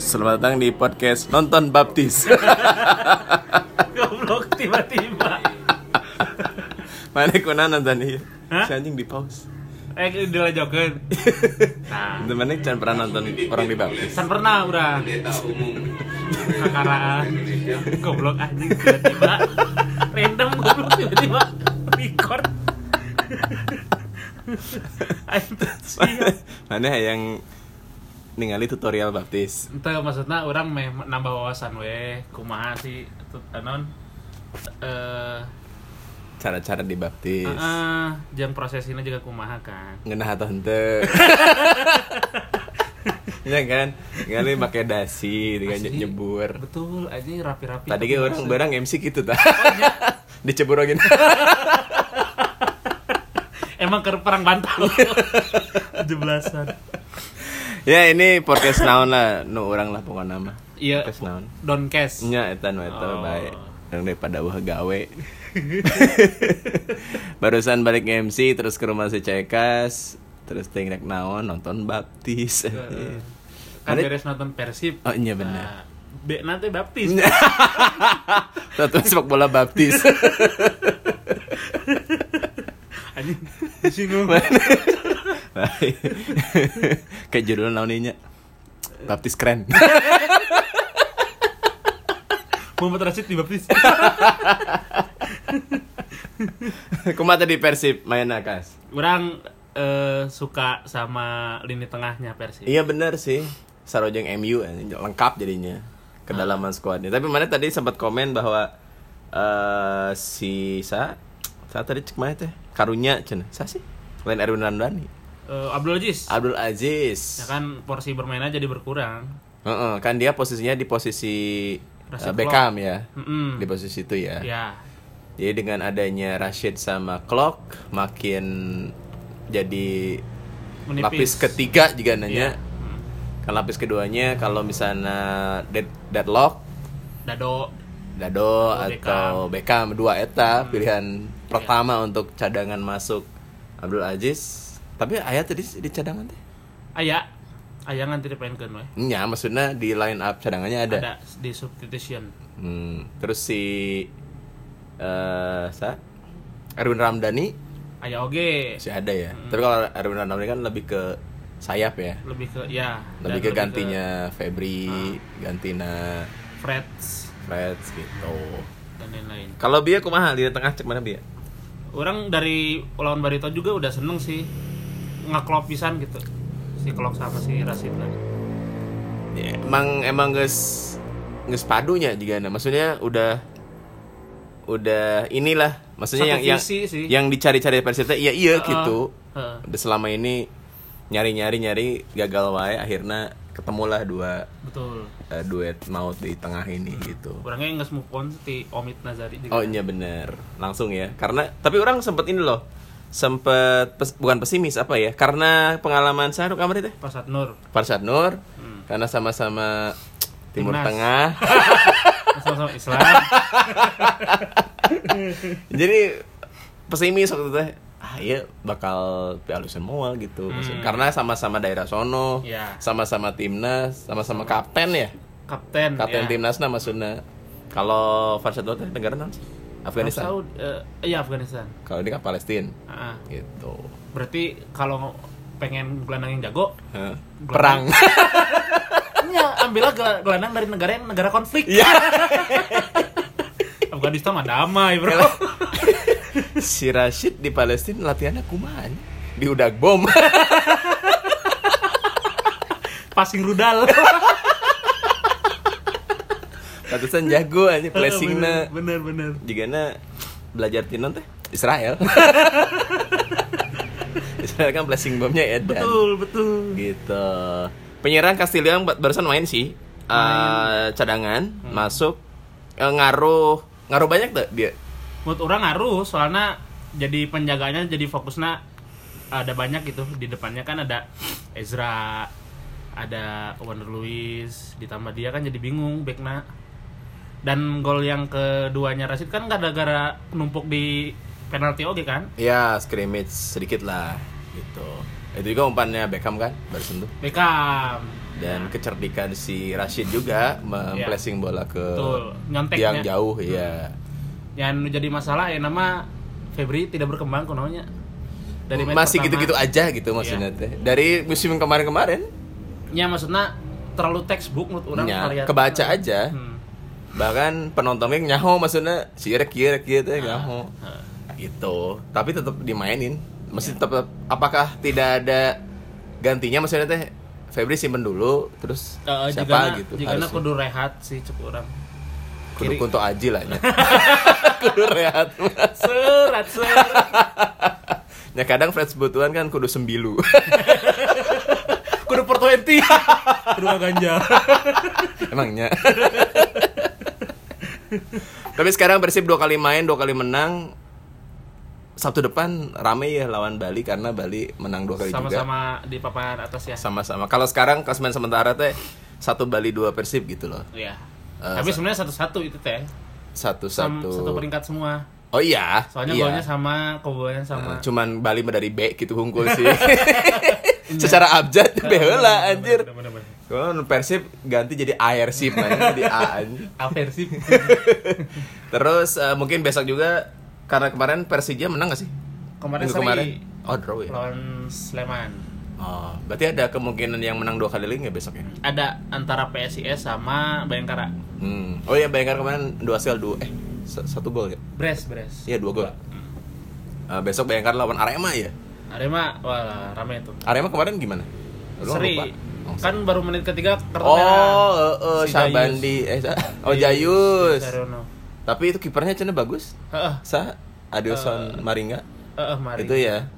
Selamat datang di podcast Nonton Baptis. Goblok tiba-tiba. Mana kuna nonton ini? Si anjing di pause. Eh udah joget. Nah, Temennya jangan pernah nonton orang di Baptis. san pernah udah kakaraan. Goblok anjing tiba-tiba. Random goblok tiba-tiba record. Mana yang ningali tutorial Baptis? Ente maksudnya orang meh nambah wawasan we kumaha sih tut anon eh Cara-cara di Baptis. uh, jam prosesnya juga kumaha kan. Ngenah atau hente? Iya kan? Ngali pakai dasi dengan Asli. nyebur. Betul, aja rapi-rapi. Tadi kan orang barang MC gitu tah. Dicebur lagi. Emang ke perang bantal. 17-an. Ya ini podcast naon lah, nu orang lah pokoknya nama. Iya, Podcast naon. Don Cash. Nya eta nu eta Oh. bae. Yang daripada wah gawe. Barusan balik MC terus ke rumah si Cekas, terus ting rek naon nonton baptis. Heeh. Kan beres nonton Persib. Oh iya benar. Nah, Be nanti baptis. Nonton sepak bola baptis. Anjing disinggung. Kayak judul naoninya. Baptis keren. Muhammad Rashid di baptis. Kumaha tadi Persib main akas. Orang eh, suka sama lini tengahnya Persib. Iya benar sih. Sarojeng MU eh, lengkap jadinya kedalaman skuadnya. Tapi mana tadi sempat komen bahwa eh si sa sa tadi cek mana teh? Karunya cenah. Sa sih? Lain Erwin Ramdhani. Eh, Abdul Aziz. Abdul Aziz. Ya kan porsi bermainnya jadi berkurang. Heeh, kan dia posisinya di posisi Rashid eh, Beckham ya. Mm-mm. Di posisi itu ya. Ya. Jadi dengan adanya Rashid sama Clock makin jadi Menipis. lapis ketiga juga nanya. Hmm. Kan lapis keduanya kalau misalnya dead, deadlock, Dado. Dado Atau atau Beckham dua eta Hmm. pilihan Iya. pertama untuk cadangan masuk Abdul Aziz. Tapi ayah tadi di cadangan teh. Aya. Aya nganti dipainkeun we. Ya, maksudnya di line up cadangannya ada. Ada di substitution. Hmm, terus si eh sa Erwin Ramdhani Aya oge. masih ada ya. Hmm. Tapi kalau Erwin Ramdhani kan lebih ke sayap ya. Lebih ke ya. Lebih ke gantinya Febri, Ah. gantina Freds Freds gitu. dan lain-lain. Kalau Bia kumaha di tengah cek mana Bia? Orang dari lawan Barito juga udah seneng sih ngeklop pisan gitu. Si Klok sama si Rasid lah. Ya, emang emang guys guys padunya juga nah. maksudnya udah udah inilah maksudnya Satu yang yang sih. yang dicari-cari Persita iya iya Heeh, gitu heeh. udah selama ini nyari-nyari nyari gagal wae akhirnya ketemulah dua Betul. eh, duet maut di tengah ini gitu Orangnya nggak move on si Omid Nazari juga. oh iya bener langsung ya karena tapi orang sempet ini loh sempet pes- bukan pesimis apa ya karena pengalaman saya kamar itu Pasat Nur. Farsad Nur Hmm. karena sama-sama Timur Timnas. Tengah Sama-sama Islam. jadi pesimis waktu itu ah iya bakal piala semua gitu Hmm. karena sama-sama daerah sono Iya. sama-sama timnas sama-sama kapten ya Kapten. kapten ya. timnasnya maksudnya kalau Farsad Nur negara non Afghanistan Saud- eh, iya Afghanistan. kalau ini kan Palestina Ah, gitu berarti kalau pengen gelandang yang jago, Hah. perang ya ambillah gel- gelandang dari negara yang negara konflik. Iya. Afghanistan mah damai, Bro. si Rashid di Palestina latihannya kumaha di udak bom Passing rudal. Ratusan jago aja flashingnya bener bener. Jigana belajar tinon teh Israel. Israel kan flashing bomnya edan. Betul betul. Gitu. Penyerang Castillo yang barusan main sih. Eh, cadangan masuk Eh, ngaruh ngaruh banyak tuh dia. Menurut orang ngaruh soalnya jadi penjaganya jadi fokusnya ada banyak gitu di depannya kan ada Ezra ada Wander Luis ditambah dia kan jadi bingung backna dan gol yang keduanya Rashid kan nggak ada gara numpuk di penalti oke kan Ya, scrimmage sedikit lah gitu. Itu juga umpannya Beckham kan barusan tuh. Beckham dan kecerdikan si Rashid juga memplacing bola ke Iya. Betul, yang jauh ya. Yang jadi masalah ya nama Febri tidak berkembang kononnya. Dari Masih gitu-gitu aja gitu maksudnya Iya. teh. Dari musim kemarin-kemarin Ya maksudnya terlalu textbook menurut orang Ya, kebaca aja. Hmm. Bahkan penontonnya nyaho maksudnya si rek kieu rek kieu teh nyaho. Heeh. gitu tapi tetap dimainin masih tetap apakah tidak ada gantinya maksudnya teh Febri simpen dulu terus Eh, siapa jigana- gitu jigana harusnya. kudu rehat sih cek orang. kudu kiri. kunto aji lah nya. kudu rehat Serat serat. ya kadang Fred sebutuan kan kudu sembilu kudu per 20. kudu ganja. emangnya tapi sekarang Persib dua kali main dua kali menang Sabtu depan rame ya lawan Bali karena Bali menang dua kali juga Sama-sama di papan atas ya. sama-sama kalau sekarang klasemen sementara teh satu Bali dua Persib gitu loh Iya. Eh, Tapi sebenarnya satu-satu itu teh. satu Sam- satu peringkat semua. oh iya Soalnya iya. golnya sama, kebobolannya sama. Eh, cuman Bali dari B gitu hungkul sih secara abjad B heula anjir Bener-bener. Kalau Persib ganti jadi air sip nah, jadi A. Aversif. Terus eh, mungkin besok juga karena kemarin Persija menang gak sih? Kemarin Minggu seri kemarin. Oh, draw ya. lawan Sleman. Oh, berarti ada kemungkinan yang menang dua kali lagi besok ya? Ada antara PSIS sama Bayangkara. Hmm. Oh iya, Bayangkara kemarin dua sel dua eh satu gol ya? Bres, Bres. Iya dua gol. Hmm. Eh, besok Bayangkara lawan Arema ya? Arema, wah rame itu. Arema kemarin gimana? Lu Seri. lupa? Kan baru menit ketiga kartu Oh, merah. eh, eh, Si Syabandi, eh, Sa- oh Jayus. Saryono. Tapi itu kipernya cina bagus. Heeh, Sa, Adilson Maringa. heeh, mari. Itu ya.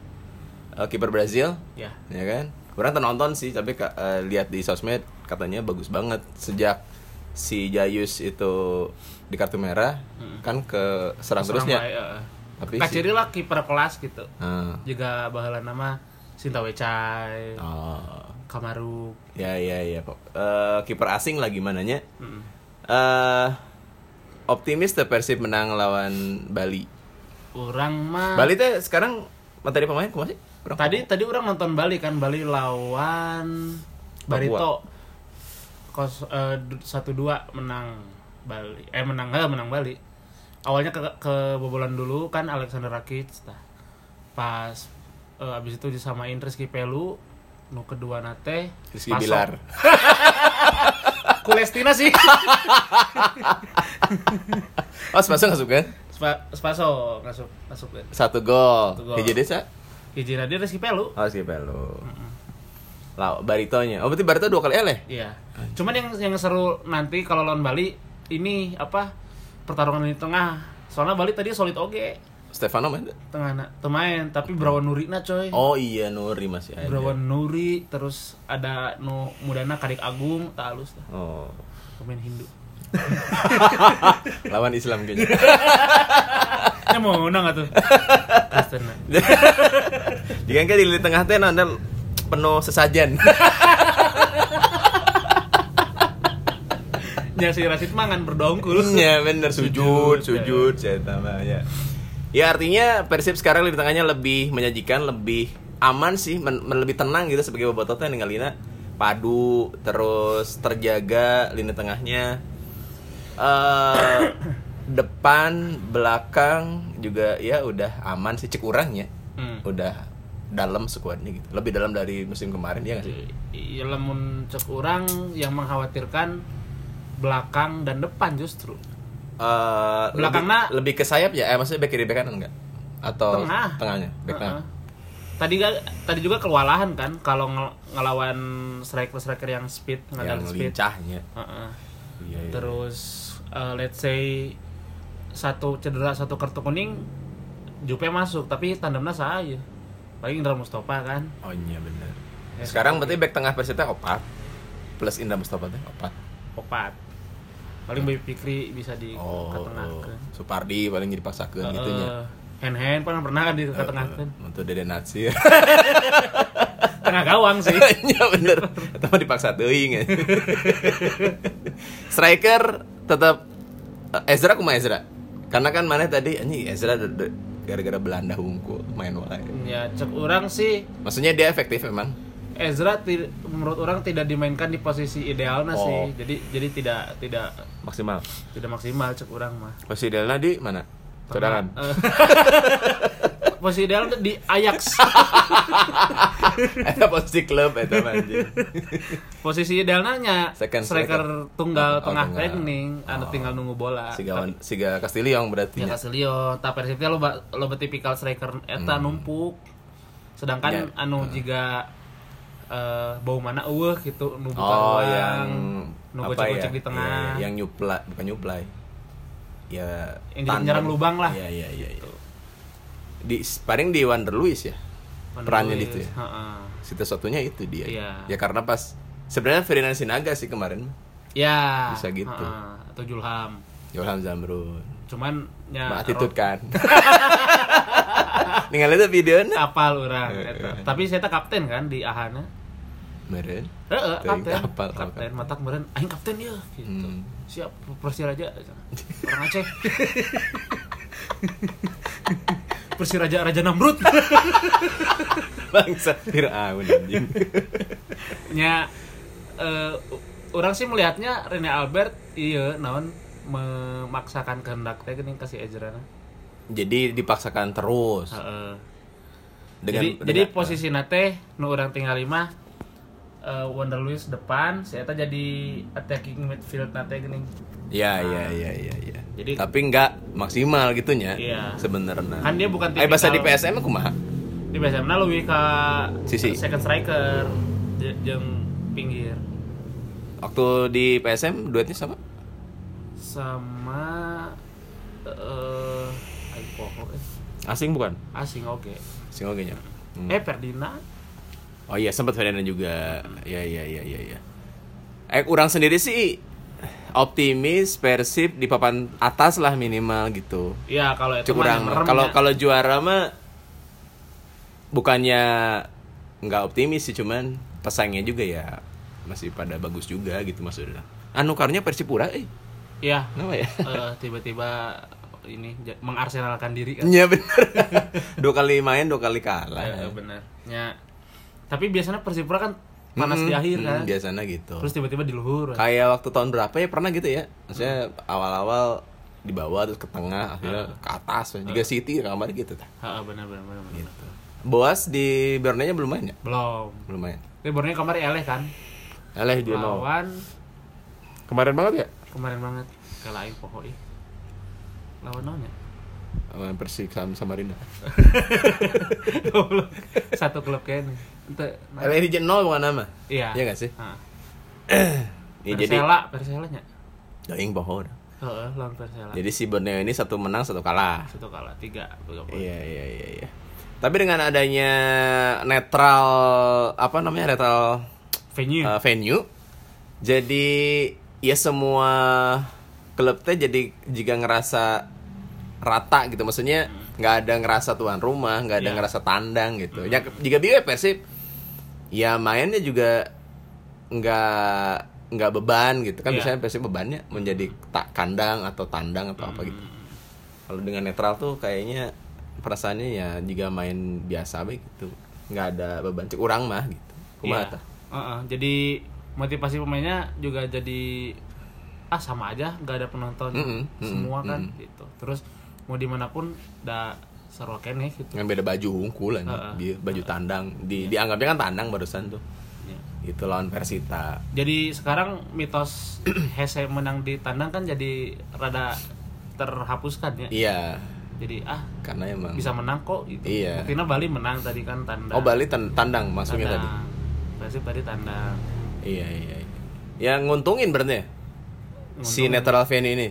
eh, kiper Brazil, Ya. ya kan? Kurang nonton sih, tapi eh, lihat di sosmed katanya bagus banget sejak si Jayus itu di kartu merah Hmm. kan ke serang Serang terusnya. heeh. Tapi Kaciri lah kiper kelas gitu. Ah. Juga baheula nama Sinta Wecai, Oh. Kamaru. Ya ya ya. Eh, kiper asing lah gimana nya? Eh optimis teh Persib menang lawan Bali. Orang mah Bali teh sekarang materi pemain kumaha sih? Kurang tadi tadi orang nonton Bali kan Bali lawan Barito kos eh, satu dua menang Bali eh menang enggak menang Bali awalnya ke kebobolan dulu kan Alexander Rakic tah. pas eh, abis itu disamain Rizky Pelu nu kedua nate Rizky Bilar. Kulestina sih Oh, Spaso masuk kan? Spa- Spaso masuk masuk kan Satu gol. Satu gol. Hiji desa. Hiji dia Rizky Pelu Oh, si Pelo. Lah, Baritonya. Oh, berarti Barito dua kali eleh. Iya. Cuman yang yang seru nanti kalau lawan Bali ini apa pertarungan di tengah. Soalnya Bali tadi solid oge Stefano main. tengah na main tapi Brawan Nurina coy. Oh iya, Nuri masih ada. Brawan Nuri terus ada nu mudana Kadik Agung tak halus tah. Oh. Pemain Hindu. Lawan Islam kayaknya. Ya mau menang atuh. Kristen. Jika kan di tengah teh anda penuh sesajen. Ya si Rasid mangan berdongkul. Iya bener sujud, Sujud. sujud, saya tambah ya. Ya artinya Persib sekarang lini tengahnya lebih menyajikan, lebih aman sih, men- lebih tenang gitu sebagai bobototnya ninggalina padu, terus terjaga lini tengahnya. eh depan, belakang juga ya udah aman sih cek urangnya. Hmm. Udah dalam skuadnya gitu. Lebih dalam dari musim kemarin ya nggak sih? Iya lamun cek orang yang mengkhawatirkan belakang dan depan justru. Eh, Belakangna- lebih, lebih ke sayap ya? Eh maksudnya back kiri back kanan enggak? Atau Tengah. tengahnya? Back Heeh. tengah. Tadi ga, tadi juga kewalahan kan kalau ngel- ngelawan striker striker yang speed yang speed. lincahnya. Heeh. Iya, iya. Terus eh, let's say satu cedera satu kartu kuning Jupe masuk tapi tandemnya saya paling Indra Mustafa kan Oh iya benar. Ya, Sekarang berarti back tengah Persita opat plus Indra Mustafa teh opat. opat paling Bayu Fikri bisa di Oh, ketengahkeun. Supardi paling dipaksakeun gitu nya. Hand hand pernah pernah kan di ketengahkeun. Untuk Dede Natsir. tengah gawang sih Iya bener. Mah dipaksa teuing. ya. Striker tetap eh, Ezra kumaha Ezra? Karena kan mana tadi anjing Ezra gara-gara Belanda hungkul main wae. ya cek orang sih Maksudnya dia efektif memang. Ezra ti- menurut orang tidak dimainkan di posisi idealnya Oh. sih. Jadi jadi tidak tidak maksimal tidak maksimal cek orang mah. posisi idealnya di mana cadangan Eh, posisi ideal di Ajax. Eta posisi klub eta mah anjing. posisi idealnya nya striker striker. tunggal Oh, tengah tunggal. tekning, anu Oh. tinggal nunggu bola. Siga wan- siga Castillion berarti Ya nya. Casilio, tak Persib teh loba loba tipikal striker eta numpuk. Sedangkan Ya. anu jika eh, bau mana eueuh gitu nu buka Oh, yang nu gocek-gocek ya? di tengah. Iya, iya, yang nyuplai, bukan nyuplai. Ya Yang tandem. nyerang lubang lah. Iya, iya, iya. iya. Di paling di Wander Luis ya. Van perannya di itu ya? Situ satunya itu dia. Iya. Ya karena pas sebenarnya Ferdinand Sinaga sih kemarin. Ya. Bisa gitu. heeh, atau Julham. Johan Zamrun. Cuman ya attitude kan. Ningali itu videonya. apal orang eta. eh. Tapi saya kapten kan di Ahana. Meren. Heeh, kapten. kapal, kapten, matak meureun aing kapten ya gitu. Hmm. Siap Persiraja. Orang Aceh. Persiraja Raja Namrud. Bangsa Fir'aun anjing. nya eh, orang sih melihatnya Rene Albert iya naon memaksakan kehendak teh geuning kasih Ezra Jadi dipaksakan terus. Heeh. Dengan, jadi dengan- jadi posisi nate nu orang tinggal lima eh, Wonder Lewis depan saya teh jadi attacking midfield nate geuning Ya, ya, ya, ya, ya. Jadi- tapi nggak maksimal gitunya. Iya. Sebenarnya. kan dia bukan Eh bahasa di PSM aku mah. di BSM na lebih ke Sisi. second striker jeung pinggir Waktu di PSM duetnya sama? sama eh eh. Asing bukan? asing oke Asing oke nya. Hmm. eh Ferdinand Oh iya sempat Ferdinand juga. Ya ya ya ya ya. Eh kurang sendiri sih optimis Persib di papan atas lah minimal gitu. ya kalau itu kurang. Kalau kalau juara mah bukannya nggak optimis sih cuman pesaingnya juga ya masih pada bagus juga gitu maksudnya. Anu karunya Persipura eh. ya Kenapa ya? eh, tiba-tiba ini mengarsenalkan diri kan Iya bener. dua kali main dua kali kalah. Eh, bener ya tapi biasanya Persipura kan panas di Mm, akhir mm, kan? Biasanya gitu. terus tiba-tiba di luhur. Kayak waktu tahun berapa ya? Pernah gitu ya? Maksudnya awal-awal di bawah terus ke tengah akhirnya ke atas. Juga City kamar gitu tah Heeh, bener bener bener, bener. gitu. Boas di Borneo belum main ya? Belum. Belum main. Tapi bornya kemarin eleh kan? Eleh dia lawan. Kemarin banget ya? Kemarin banget. Kalah aing poho ih lawan naon ya? Lawan Persik sama Samarinda. Satu klub kayaknya Eleh di nol bukan nama? Iya. Iya gak sih? Heeh. ya, jadi Persela Persela nya? Doing bohong heeh lawan Persela. Jadi si Borneo ini satu menang satu kalah. Satu kalah tiga. Iya iya iya iya. Tapi dengan adanya netral apa namanya netral venue. uh, venue, jadi ya semua klub teh jadi jika ngerasa rata gitu, maksudnya nggak ada ngerasa tuan rumah, nggak ada Iya. ngerasa tandang gitu. Ya jika dia Persib, ya mainnya juga nggak nggak beban gitu kan Iya. biasanya Persib bebannya menjadi tak kandang atau tandang atau apa gitu. Kalau dengan netral tuh kayaknya perasaannya ya jika main biasa baik gitu. Nggak ada beban cek urang mah gitu. Kumaha Iya. tah? Heeh, jadi motivasi pemainnya juga jadi ah sama aja nggak ada penonton Mm-mm, mm-mm, semua kan mm-mm. gitu terus mau di mana pun udah seru kene gitu Ngan beda baju Heeh. aja. Dia baju tandang. Di dianggapnya kan tandang barusan tuh. Ya. Itu lawan Persita. jadi sekarang mitos Hese menang di tandang kan jadi rada terhapuskan ya Iya, jadi ah karena emang bisa menang kok gitu Iya. Buktinya Bali menang tadi kan tandang Oh, Bali tan- tandang maksudnya tadi. Persib tadi tandang Iya, iya, iya. Yang nguntungin berarti ya? Si netral venue ini.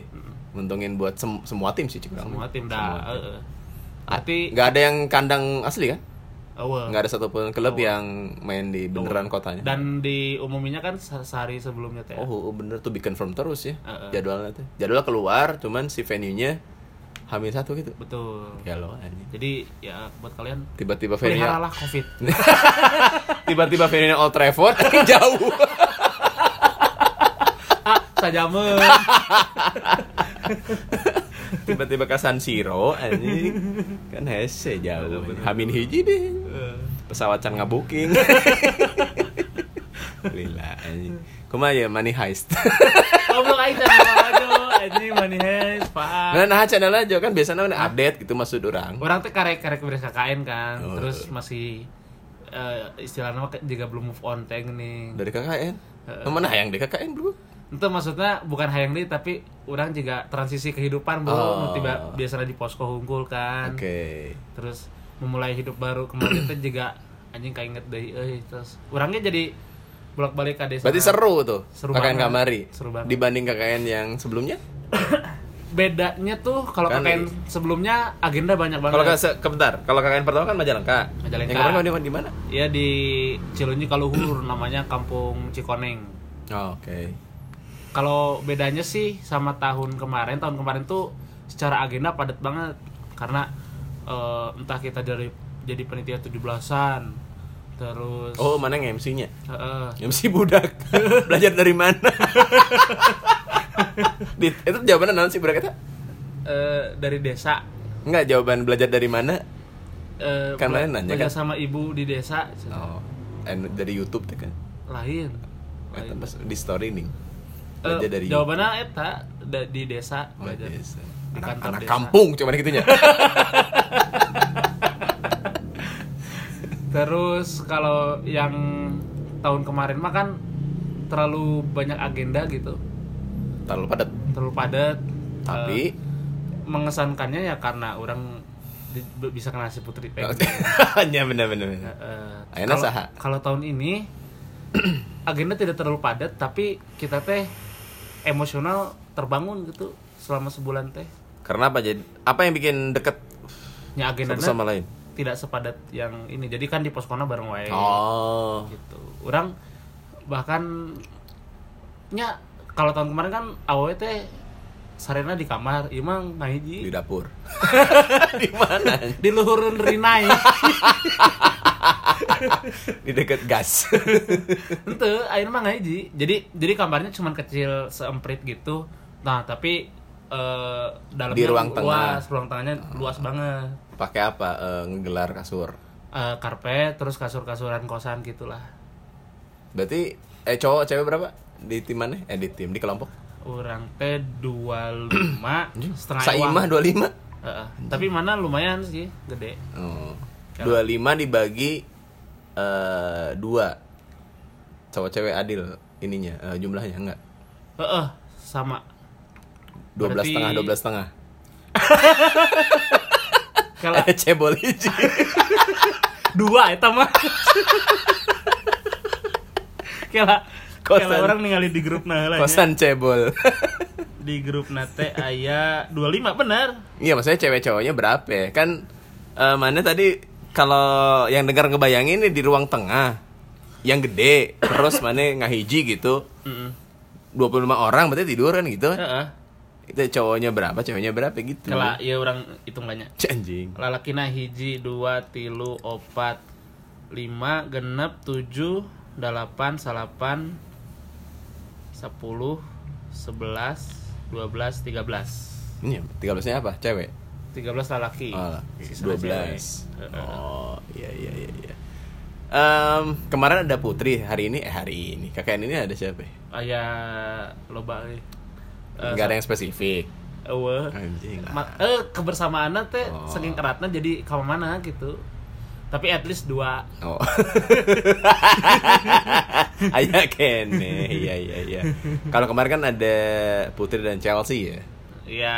Nguntungin buat sem- semua tim sih, Cik. semua tim Semua dah. Berarti Nggak ada yang kandang asli kan? eueuh. Nggak ada satupun klub Oh. yang main di beneran kotanya. dan di umumnya kan se- sehari sebelumnya teh Oh bener tuh bikin confirm terus ya Heeh. jadwalnya tuh. Jadwal keluar, cuman si venue-nya hamil satu gitu. betul Ya lo jadi ya buat kalian Tiba-tiba venue peliharalah covid tiba-tiba venue Old Trafford jauh. ah tiba-tiba ke San Siro anjing. Kan hese jauh. Hamin hiji deh. Pesawat can ngabuking. Kumaha ya money heist. Goblok aing channel aja, anjing money heist, Pak. nah, nah channel aja kan biasanya kan update gitu maksud orang. Orang teh karek karek beres KKN kan, Oh. terus masih eh, istilahnya juga belum move on teh nih. Dari KKN. Mana yang di KKN, Bro? Itu maksudnya bukan hayang deui tapi orang juga transisi kehidupan bro, Oh. tiba biasanya di posko hungkul kan. Oke. Terus memulai hidup baru kemarin teh juga anjing kainget deui euy terus orangnya jadi bolak-balik ke desa. Berarti seru tuh Seru KKN banget. Kamari. Seru banget. Dibanding KKN yang sebelumnya? Bedanya tuh kalau Kan KKN sebelumnya agenda banyak banget. Kalau ke, ke bentar, kalau KKN pertama kan Majalengka. Majalengka. Yang kemarin di, di mana? Ya di Cilunyi Kaluhur namanya Kampung Cikoneng. Oh, Oke. Kalau bedanya sih sama tahun kemarin, tahun kemarin tuh secara agenda padat banget karena eh, entah kita dari jadi penitia 17-an terus Oh, mana yang MC-nya? eh, MC budak. Belajar dari mana? Di, itu jawabannya naon sih budak itu? eh, dari desa Enggak, jawaban belajar dari mana? eh, Kan mana nanya, belajar kan? sama ibu di desa Oh, and dari YouTube kan. lain, lain. di story nih. Belajar dari jawabannya eta da- di desa. Oh, belajar desa. di Anak, anak desa. kampung cuman gitunya. Terus kalau yang tahun kemarin mah kan terlalu banyak agenda gitu, Terlalu padat. terlalu padat. Tapi Eh, mengesankannya ya karena orang di- bisa kenal si Putri Peng. hanya benar-benar. Eh, Ayeuna kalau- saha? Kalau tahun ini agenda tidak terlalu padat, tapi kita teh emosional terbangun gitu selama sebulan teh. Karena apa jadi? Apa yang bikin deket Ya satu sama lain? tidak sepadat yang ini. Jadi kan di poskona bareng wae. Oh. gitu orang bahkan nya kalau tahun kemarin kan awalnya teh sarena di kamar imang Di ngahiji dapur. di mana? di luhurun rinai Di deket gas. ente akhirnya mah ngahiji jadi jadi kamarnya cuman kecil seemprit gitu nah tapi eh, dalamnya Di ruang tengah. luas ruang tengahnya luas banget Pakai apa? Eh, ngegelar kasur. Eh, karpet terus kasur-kasuran kosan gitulah Berarti eh cowok cewek berapa di tim mana? Eh di tim di kelompok? orang teh dua lima setengah Saimah. 25. Heeh. tapi mana lumayan sih gede Oh. 25 dibagi eh dua. Cowok cewek adil ininya eh, jumlahnya enggak? Heeh, sama 12 Berarti- setengah 12 setengah. kalau cebol hiji. dua eta mah Kosan. kala orang ningali di grup nah lah. Kosan cebol. di grup nate aya 25 bener Iya maksudnya cewek cowoknya berapa ya? Kan eh, mana tadi kalau yang dengar ngebayangin ini di ruang tengah yang gede terus mana ngahiji gitu. Heeh. 25 orang berarti tidur kan gitu? Heeh. itu cowoknya berapa? Ceweknya berapa gitu? Kala ya orang hitungannya. Anjing. Lalakina hiji dua tilu opat lima genep tujuh delapan salapan sepuluh sebelas dua belas tiga belas. Ini 13 nya apa? Cewek tiga belas lalaki oh, Sisanya 12 cewek. Oh iya iya iya iya Em, kemarin ada Putri hari ini eh hari ini kakek ini ada siapa ya? aya loba euy. Nggak ada yang spesifik eueuh. anjing Ma- eh kebersamaannya teh Oh. saking eratnya jadi ke mana gitu tapi at least dua Oh. Aya kene. Iya iya iya. Kalau kemarin kan ada Putri dan Chelsea ya. ya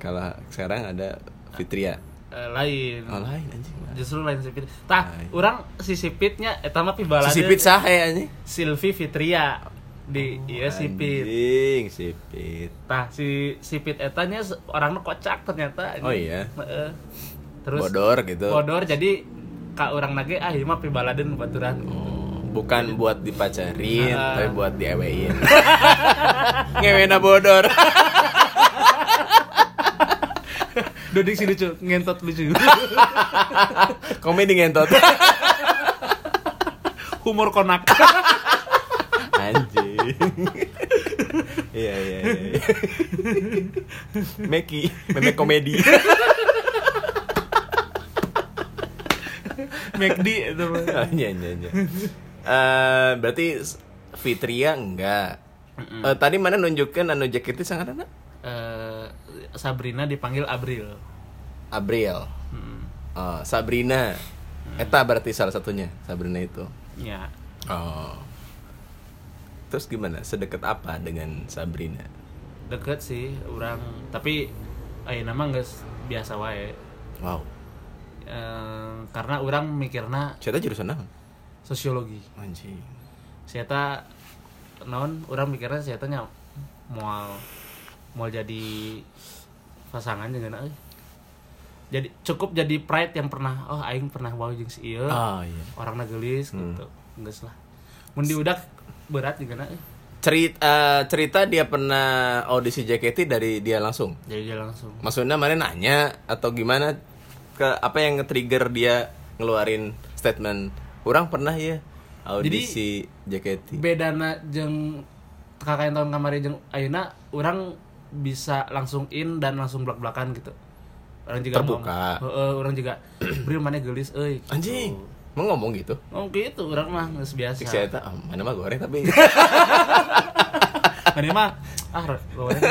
Kalau sekarang ada Fitria. eh, lain Oh lain anjing. justru lain sipit tah orang si sipitnya eta mah pibaladeun. Si Sipit sahe anjing. Silvi Fitria di iya sipit Anjing, Sipit. tah si sipit etanya orangnya kocak ternyata Oh iya. Terus Bodor gitu. bodor jadi kak orang nage ah ieu mah pibaladeun baturan Oh, bukan buat dipacarin, Ah. tapi buat diewein. Ngewena bodor. Dodik sih lucu, ngentot lucu. Komedi ngentot. Humor konak. Anjing. Iya iya iya. Meki, memek komedi. McD itu mah. Iya iya iya. Eh, berarti Fitria enggak. Eh, tadi mana nunjukin anu jaketnya sangat anak Eh, Sabrina dipanggil Abril. Abril. Mm, Oh, Sabrina. Eta berarti salah satunya Sabrina itu. ya. Oh. Terus gimana? Sedekat apa dengan Sabrina? Deket sih orang tapi ayo nama nggak biasa wae. Wow. Eh, karena orang mikirna Saya jurusan apa? sosiologi. Anjing. Saya non orang mikirnya saya tanya mau mau jadi pasangan dengan euy. Jadi cukup jadi pride yang pernah oh aing pernah wow jeung si ieu. Oh iya. Orang gelis Hmm. gitu. Geus lah. Mun diudak berat juga euy. Cerita cerita dia pernah audisi JKT dari dia langsung. Jadi dia langsung Maksudnya mana nanya atau gimana ke apa yang nge-trigger dia ngeluarin statement orang pernah ya audisi JKT. bedana jeung kakak yang tahun kemarin jeung ayeuna orang bisa langsung in dan langsung belak-belakan gitu. Orang juga Terbuka. ngomong, Heeh, orang juga bril mana gelis euy. gitu. Anjing. Mau ngomong gitu? Oh gitu, orang mah biasa. Saya tak, ah, mana mah goreng tapi Ini mah ah goreng.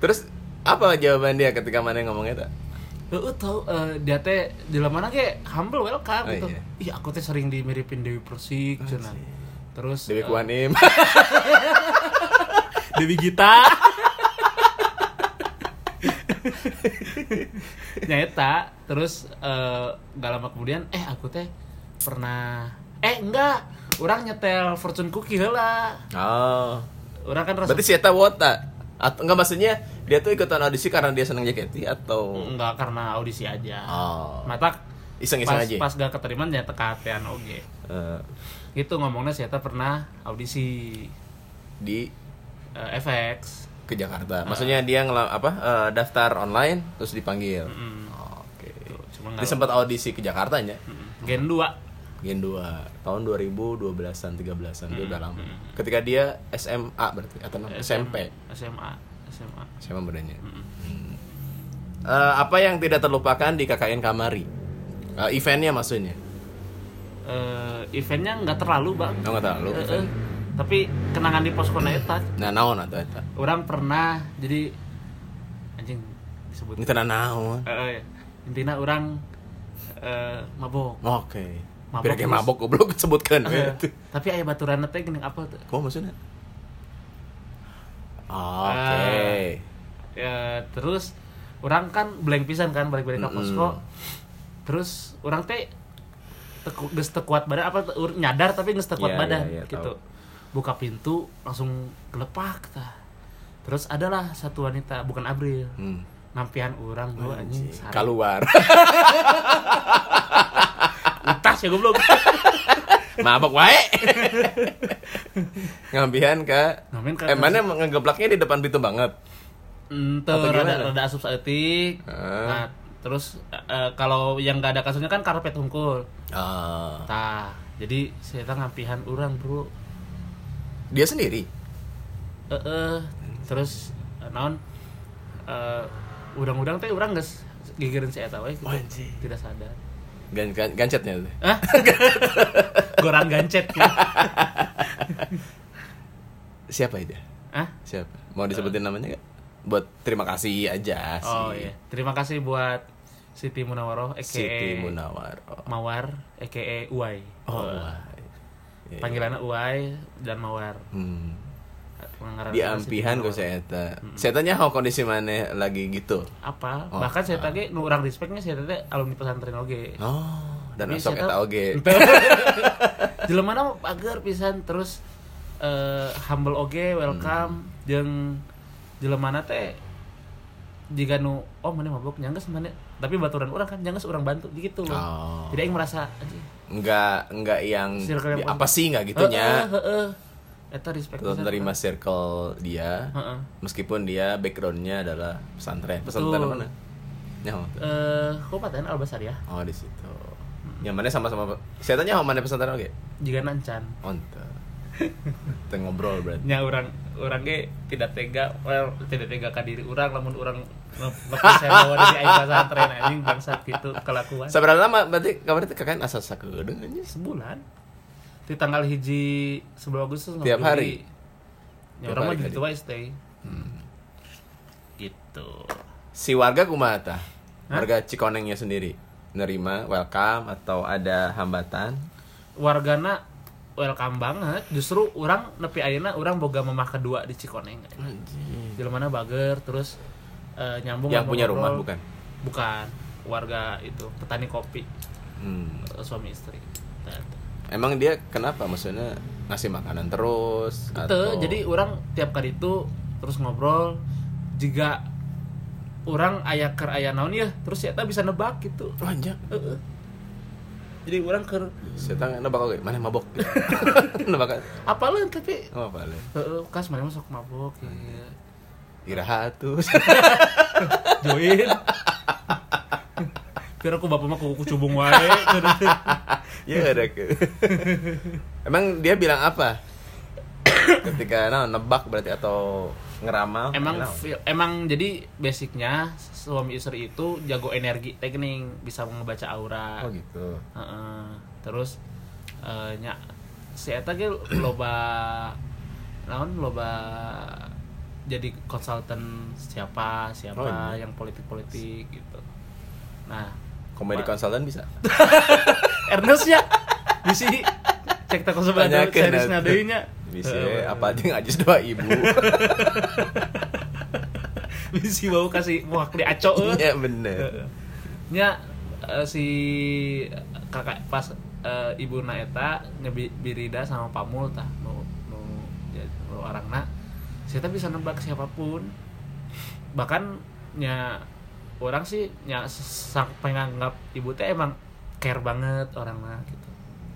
Terus apa jawaban dia ketika mana ngomongnya tak? Heeh tahu eh, dia teh di mana ge humble welcome Oh, gitu. iya. Ih, aku teh sering dimiripin Dewi Persik cenah. Terus Dewi eh, Kuanim. Dewi Gita. Nyata, terus eh, gak lama kemudian eh aku teh pernah eh enggak, orang nyetel fortune cookie heula. oh. Orang kan rasa Berarti si Eta wota. Atau enggak maksudnya dia tuh ikutan audisi karena dia seneng JKT atau enggak karena audisi aja. Oh. Mata Iseng-iseng pas, aja. pas gak keterima nyata katean oge. Eh, Gitu ngomongnya saya pernah audisi di eh, FX. ke Jakarta. Maksudnya dia ngela apa eh, daftar online terus dipanggil. Mm, Oke. cuma Dia nggak sempat audisi ke Jakarta nya. Mm, Gen 2 Gen 2 tahun 2012-an 13-an dia udah lama. Ketika dia SMA berarti atau nama- SMP. SMA SMA SMA bedanya. Hmm. Eh, apa yang tidak terlupakan di KKN Kamari? Eh, eventnya maksudnya. Eh, eventnya nggak terlalu bang Oh, nggak terlalu. Eh, eh, tapi kenangan di posko eta Nah, naon atau eta? orang pernah jadi anjing disebut Ini tenan naon. Eh, intinya orang eh, mabok Oke. Mabok Pira ge terus. mabok goblok sebutkan. Eh, tapi ayah baturan teh gini apa tuh Kok maksudnya? Oke. ya terus orang kan blank pisan kan balik-balik ke posko terus orang teh teku, geus teu kuat badan apa nyadar tapi geus teu kuat Iya, badan iya, iya, gitu tahu. Buka pintu langsung gelepak tah terus adalah satu wanita bukan Abril Hmm. nampian orang bro anjing. Keluar. utas ya goblok mabok wae. Ngambihan ke Ngamen ka- Eh mana ngegeblaknya di depan pintu banget. Ente rada, gimana? rada asup saeutik. Ah. Nah, terus eh, kalau yang gak ada kasusnya kan karpet hungkul. Ah. Tah, jadi saya ngampihan orang, Bro. Dia sendiri. Eh eh, terus eh, naon eh udang-udang teh urang geus gigireun si eta we gitu. Anjing. Tidak sadar. Gan gan gancetnya tuh. Hah? Gorang gancet ya. Siapa itu? Hah? Siapa? Mau disebutin namanya gak? Buat terima kasih aja sih. Oh iya. Terima kasih buat Siti Munawaroh aka Siti Munawar. Oh, Mawar aka Uwai. oh Eh, Iya, Panggilannya Uwai dan Mawar. Hmm. Di ampihan kok saya eta. Saya tanya how kondisi mana lagi gitu. apa Oh, bahkan saya tadi nu orang respectnya saya tadi alumni pesantren oge Oh, dan saya eta tahu- oge. mah pager pisan terus eh, humble oge welcome Hmm. jeung jelema teh jika nu oh mana mabok nyangges mana tapi baturan orang kan nyangges orang bantu gitu loh Oh. jadi aing merasa Enggak enggak yang Circle apa sih enggak gitunya. heeh, heeh. eta respect Tetap pisan. menerima circle dia Heeh. meskipun dia backgroundnya adalah pesantren. Pesantren Betul. mana? Nyaho. eh kabupaten Albasar ya Oh di situ. Yang mana sama-sama. Saya tanya mana pesantren oke? jika nancan Onte. Kita ngobrol berarti. nya orang orang ge tidak tega well, tidak tega ka diri orang lamun orang nepi saya bawa dari aing pesantren anjing bangsat gitu kelakuan Seberapa lama berarti kabar itu kakak asal sebulan di tanggal hiji 11 Agustus Tiap hari? ya orang mah gitu wae stay gitu Si warga? Hah? Warga Cikonengnya sendiri nerima, welcome atau ada hambatan? wargana welcome banget justru orang nepi ayeuna orang boga mamah kedua di Cikoneng di mana bager terus eh, nyambung Yang punya rumah bukan? bukan warga itu petani kopi Hmm. eh, suami istri Emang dia kenapa? Maksudnya ngasih makanan terus? Itu, jadi orang tiap kali itu terus ngobrol jika orang aya ker aya naon ya terus ya bisa nebak gitu Anjak. Heeh. Jadi orang ke Saya tanya nebak oke, mana mabok? nebak apa lah tapi oh, apa heeh kas mana masuk mabok ya Iraha tuh. join Kira aku bapak mah kuku cubung wae ya ada ke. Emang dia bilang apa? Ketika nah, nebak berarti atau ngeramal? emang feel- emang jadi basicnya suami istri itu jago energi teknik bisa ngebaca aura Oh gitu. Heeh. terus eh, nya si eta ge loba naon loba jadi konsultan siapa siapa Oh, iya. yang politik politik gitu nah Komedi konsultan bisa? Ernest ya bisi cek toko sebelah Tanyakeun series Bisa Heeh, apa aja ngajis dua ibu. bisi bau kasih muak di aco euy. Iya bener. nya eh, si kakak pas eh, ibu na eta ngebirida sama pamul tah nu nu ya- nu orangna saya bisa nebak siapa pun bahkan nya orang sih nya sang penganggap ibu teh emang care banget orangnya gitu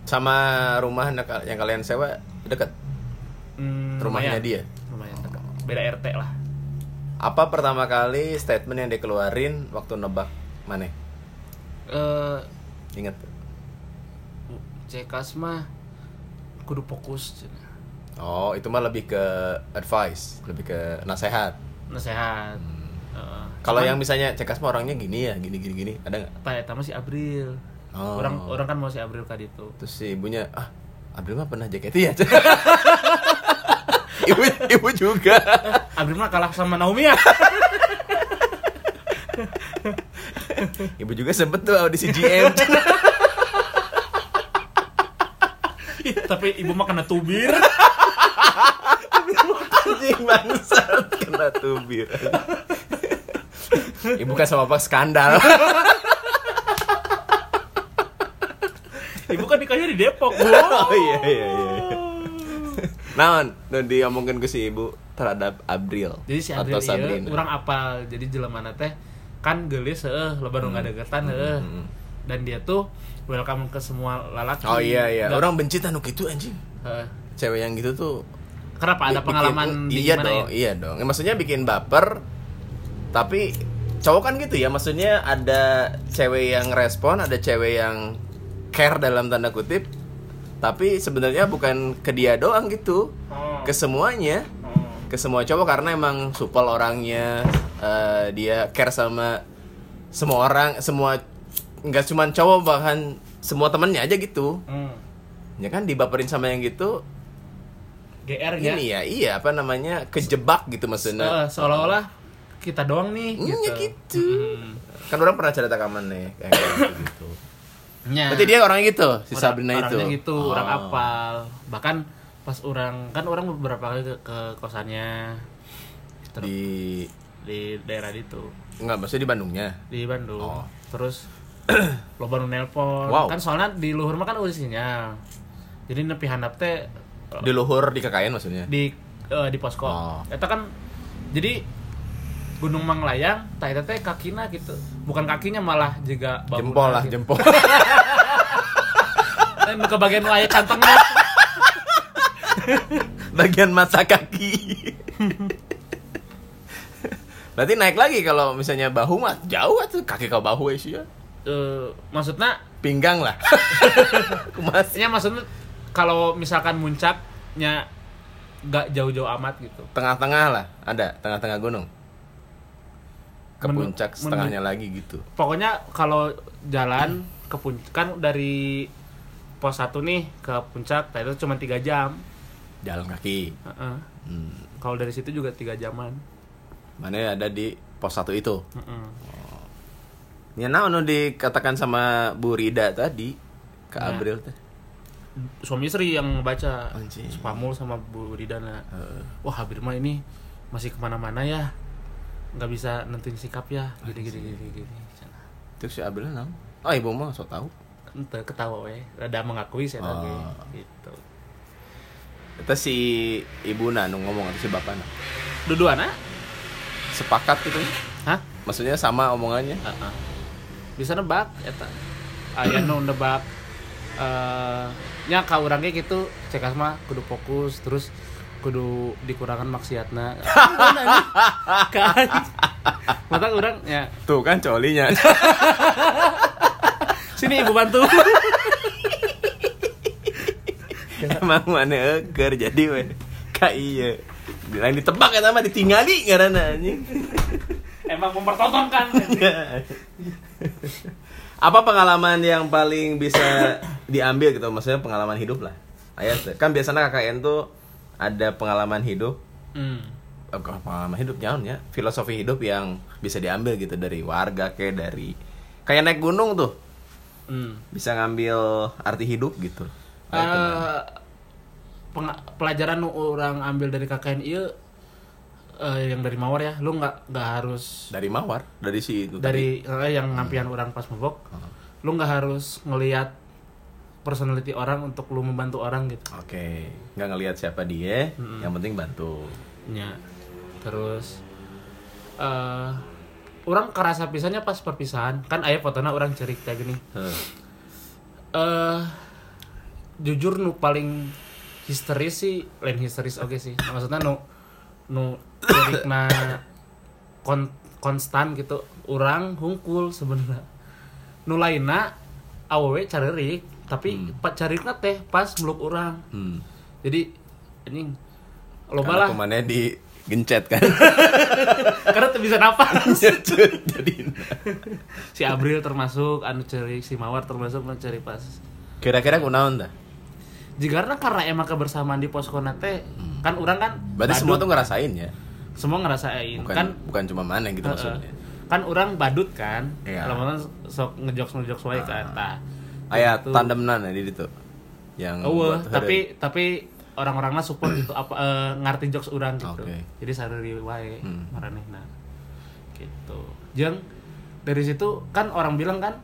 Sama rumah yang kalian sewa deket Hmm, rumahnya lumayan. dia. lumayan dekat. beda RT lah Apa pertama kali statement yang dikeluarin waktu nebak mana? eh Ingat? cekas mah kudu fokus. Oh, itu mah lebih ke advice, lebih ke nasehat. nasehat Hmm. Heeh. Kalau yang misalnya cekas mah orangnya gini ya, gini gini gini, ada nggak? Pak Eta mah si April. Oh. Orang orang kan mau si April kali itu. Terus si ibunya, ah, Abdul mah pernah JKT ya? ibu ibu juga. April mah kalah sama Naomi ya. Ibu juga sempet tuh audisi GM. Tapi ibu mah kena tubir. Anjing bangsat kena tubir. Ibu kan sama apa skandal. Ibu kan nikahnya di Depok. Bu. Oh iya iya iya. Naon, nu diomongin ke si ibu terhadap Abril Jadi si atau April ieu Sabrina. urang apal. Jadi jelema teh kan geulis heueuh, loba nu ngadegetan heueuh. Hmm. Dan dia tuh welcome ke semua lalaki. Oh iya iya, Dan- orang benci tanu gitu anjing. Heeh. Cewek yang gitu tuh Kenapa ada bikin- pengalaman di iya dong, ya? iya dong. Ya, maksudnya bikin baper tapi cowok kan gitu ya, maksudnya ada cewek yang respon, ada cewek yang care dalam tanda kutip. Tapi sebenarnya bukan ke dia doang gitu, Oh. ke semuanya. Oh. ke semua cowok karena emang supel orangnya eh, dia care sama semua orang semua nggak cuman cowok bahkan semua temennya aja gitu Hmm. ya kan dibaperin sama yang gitu GR ya. ini ya iya apa namanya kejebak gitu maksudnya Eh, seolah-olah kita doang nih Hmm, ya gitu. Hmm. kan orang pernah cerita kaman nih kayak gitu, Nya. berarti dia orangnya gitu si Orang- Sabrina itu orangnya gitu Oh. orang apal bahkan pas orang kan orang beberapa kali ke, ke kosannya Ter- di, di daerah itu nggak maksudnya di Bandungnya di Bandung Oh. terus lo baru nelpon Wow. kan soalnya di luhur mah kan udah sinyal jadi nepi handap teh di luhur di kekayan maksudnya di eh, di posko Oh. eta kan jadi Gunung Manglayang tah eta teh kakina gitu bukan kakinya malah juga jempol lah gitu. jempol Dan ke bagian layar kantongnya bagian mata kaki. Berarti naik lagi kalau misalnya bahu mah jauh tuh kaki ke bahu ya sih ya. Eh, maksudnya Pinggang lah. Mas. ya maksudnya kalau misalkan muncaknya nggak jauh-jauh amat gitu Tengah-tengah lah, ada tengah-tengah gunung. Ke Menu- puncak setengahnya lagi gitu. pokoknya kalau jalan ke puncak kan dari pos satu nih ke puncak nah itu cuma tiga jam jalan kaki Heeh. hmm. kalau dari situ juga tiga jaman mana ada di pos satu itu Heeh. ya nah dikatakan sama Bu Rida tadi ke Nah. April teh suami istri yang baca Anjing. Spamul sama Bu Ridana Heeh. wah Habir mah ini masih ke mana-mana ya nggak bisa nentuin sikap ya. Gini gini gini gini terus si April nang oh ibu mah so tahu ente ketawa we rada mengakui saya Oh. gitu. Itu si ibu nu ngomong atau si bapak nah. dua ah? Sepakat gitu. Hah? Maksudnya sama omongannya. Heeh. bisa nebak eta aya nu nebak eh nya ka urangnya gitu cek mah kudu fokus terus kudu dikurangan maksiatna. Kan mata urang ya. Tuh kan colinya. Sini ibu bantu. Emang mana eker jadi we. Kak iya. Lain ditebak kan sama ditinggali karena anjing. Emang mempertontonkan. Apa pengalaman yang paling bisa diambil gitu? Maksudnya pengalaman hidup lah. Ayat. Kan biasanya KKN tuh ada pengalaman hidup. Hmm. eh, bukan pengalaman hidup nyaun ya. Filosofi hidup yang bisa diambil gitu dari warga kayak dari kayak naik gunung tuh. Hmm. bisa ngambil arti hidup gitu. Penga- pelajaran orang ambil dari KKN iya eh, yang dari Mawar ya. Lu nggak nggak harus dari mawar? Dari si itu dari eh, yang ngampian orang pas mabok. Lu nggak harus ngelihat personality orang untuk lu membantu orang gitu. Oke nggak ngelihat siapa dia yang penting bantu. Ya terus eh orang kerasa pisahnya pas perpisahan. Kan ayah fotonya orang cerik kayak gini. Heh. eh jujur nu paling histeris sih lain histeris oke sih. Maksudnya nu nu cerikna kon, konstan gitu. Orang hungkul sebenarnya. Nu lainna awewe caririk tapi pak carikna teh pas meluk orang. Hmm. jadi anjing lo karena malah ke mana di gencet kan. Karena tuh bisa napas jadi si Abril termasuk anu cerik si Mawar termasuk anu cerik pas. Kira-kira kunaon dah jika karena emang kebersamaan di posko teh kan orang kan berarti semua tuh ngerasain ya? Semua ngerasain bukan kan bukan cuma mana gitu Heeh. maksudnya. Kan orang badut kan Iya. kalau kan sok ngejokes ngejokes wae kan tah ayat Gitu. tandemnan ya di itu yang buat tapi tapi orang-orangnya support gitu apa eh, ngerti jokes orang gitu Oke. jadi sareri wae Hmm. maranehna gitu jeung dari situ kan orang bilang kan